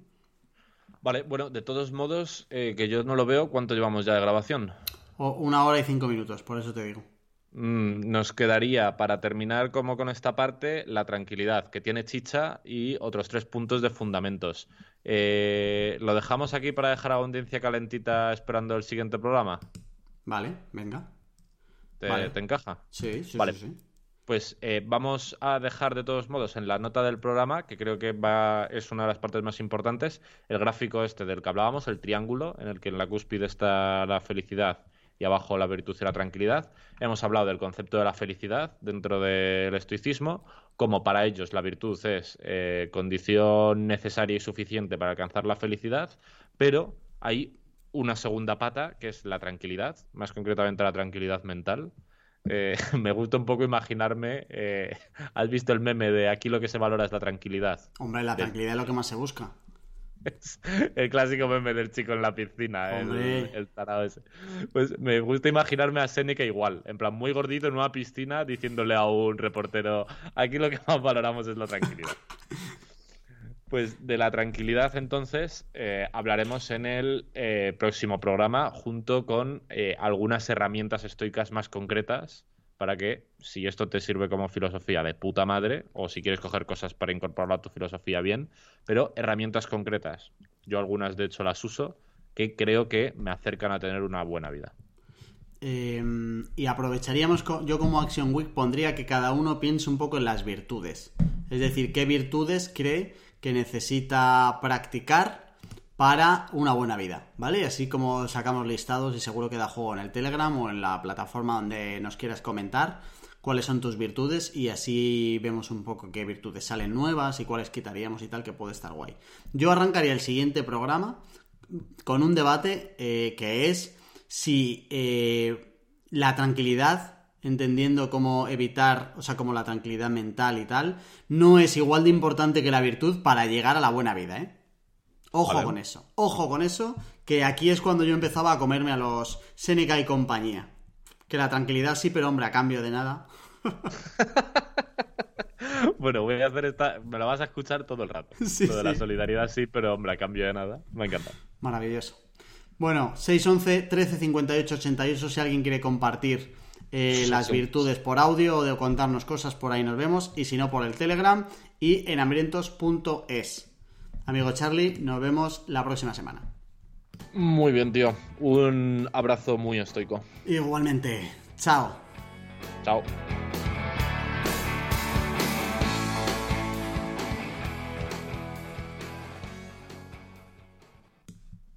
Vale, bueno, de todos modos, eh, que yo no lo veo, ¿cuánto llevamos ya de grabación? una hora y cinco minutos, por eso te digo. Mm, nos quedaría, para terminar como con esta parte, la tranquilidad, que tiene chicha y otros tres puntos de fundamentos. Eh, ¿Lo dejamos aquí para dejar a la audiencia calentita esperando el siguiente programa? Vale, venga. ¿Te, encaja? Sí, sí, vale. sí. Pues eh, vamos a dejar de todos modos en la nota del programa, que creo que va, es una de las partes más importantes, el gráfico este del que hablábamos, el triángulo, en el que en la cúspide está la felicidad y abajo la virtud y la tranquilidad. Hemos hablado del concepto de la felicidad dentro del estoicismo, como para ellos la virtud es eh, condición necesaria y suficiente para alcanzar la felicidad, pero hay una segunda pata, que es la tranquilidad, más concretamente la tranquilidad mental eh, me gusta un poco imaginarme. Eh, ¿Has visto el meme de aquí lo que se valora es la tranquilidad? Hombre, la tranquilidad es lo que más se busca. El clásico meme del chico en la piscina, el, tarado ese. Pues me gusta imaginarme a Seneca igual, en plan muy gordito en una piscina diciéndole a un reportero, aquí lo que más valoramos es la tranquilidad. Pues de la tranquilidad entonces eh, hablaremos en el eh, próximo programa junto con eh, algunas herramientas estoicas más concretas para que si esto te sirve como filosofía de puta madre o si quieres coger cosas para incorporarlo a tu filosofía bien, pero herramientas concretas. Yo algunas de hecho las uso que creo que me acercan a tener una buena vida. Em, y aprovecharíamos, yo como Action Week pondría que cada uno piense un poco en las virtudes. Es decir, qué virtudes cree que necesita practicar para una buena vida, ¿vale? Así como sacamos listados y seguro que da juego en el Telegram o en la plataforma donde nos quieras comentar cuáles son tus virtudes y así vemos un poco qué virtudes salen nuevas y cuáles quitaríamos y tal, que puede estar guay. Yo arrancaría el siguiente programa con un debate eh, que es si eh, la tranquilidad entendiendo cómo evitar, o sea, como la tranquilidad mental y tal, no es igual de importante que la virtud para llegar a la buena vida, ¿eh? Ojo con eso, ojo con eso, que aquí es cuando yo empezaba a comerme a los Seneca y compañía. Que la tranquilidad sí, pero hombre, a cambio de nada. bueno, voy a hacer esta. Me lo vas a escuchar todo el rato. Lo de la solidaridad sí, pero hombre, a cambio de nada. Me encanta. Maravilloso. Bueno, 611 13 58 88 si alguien quiere compartir eh, las virtudes por audio o de contarnos cosas, por ahí nos vemos. Y si no, por el Telegram y en hambrientos.es. Amigo Charlie, nos vemos la próxima semana. Muy bien, tío. Un abrazo muy estoico. Igualmente. Chao. Chao.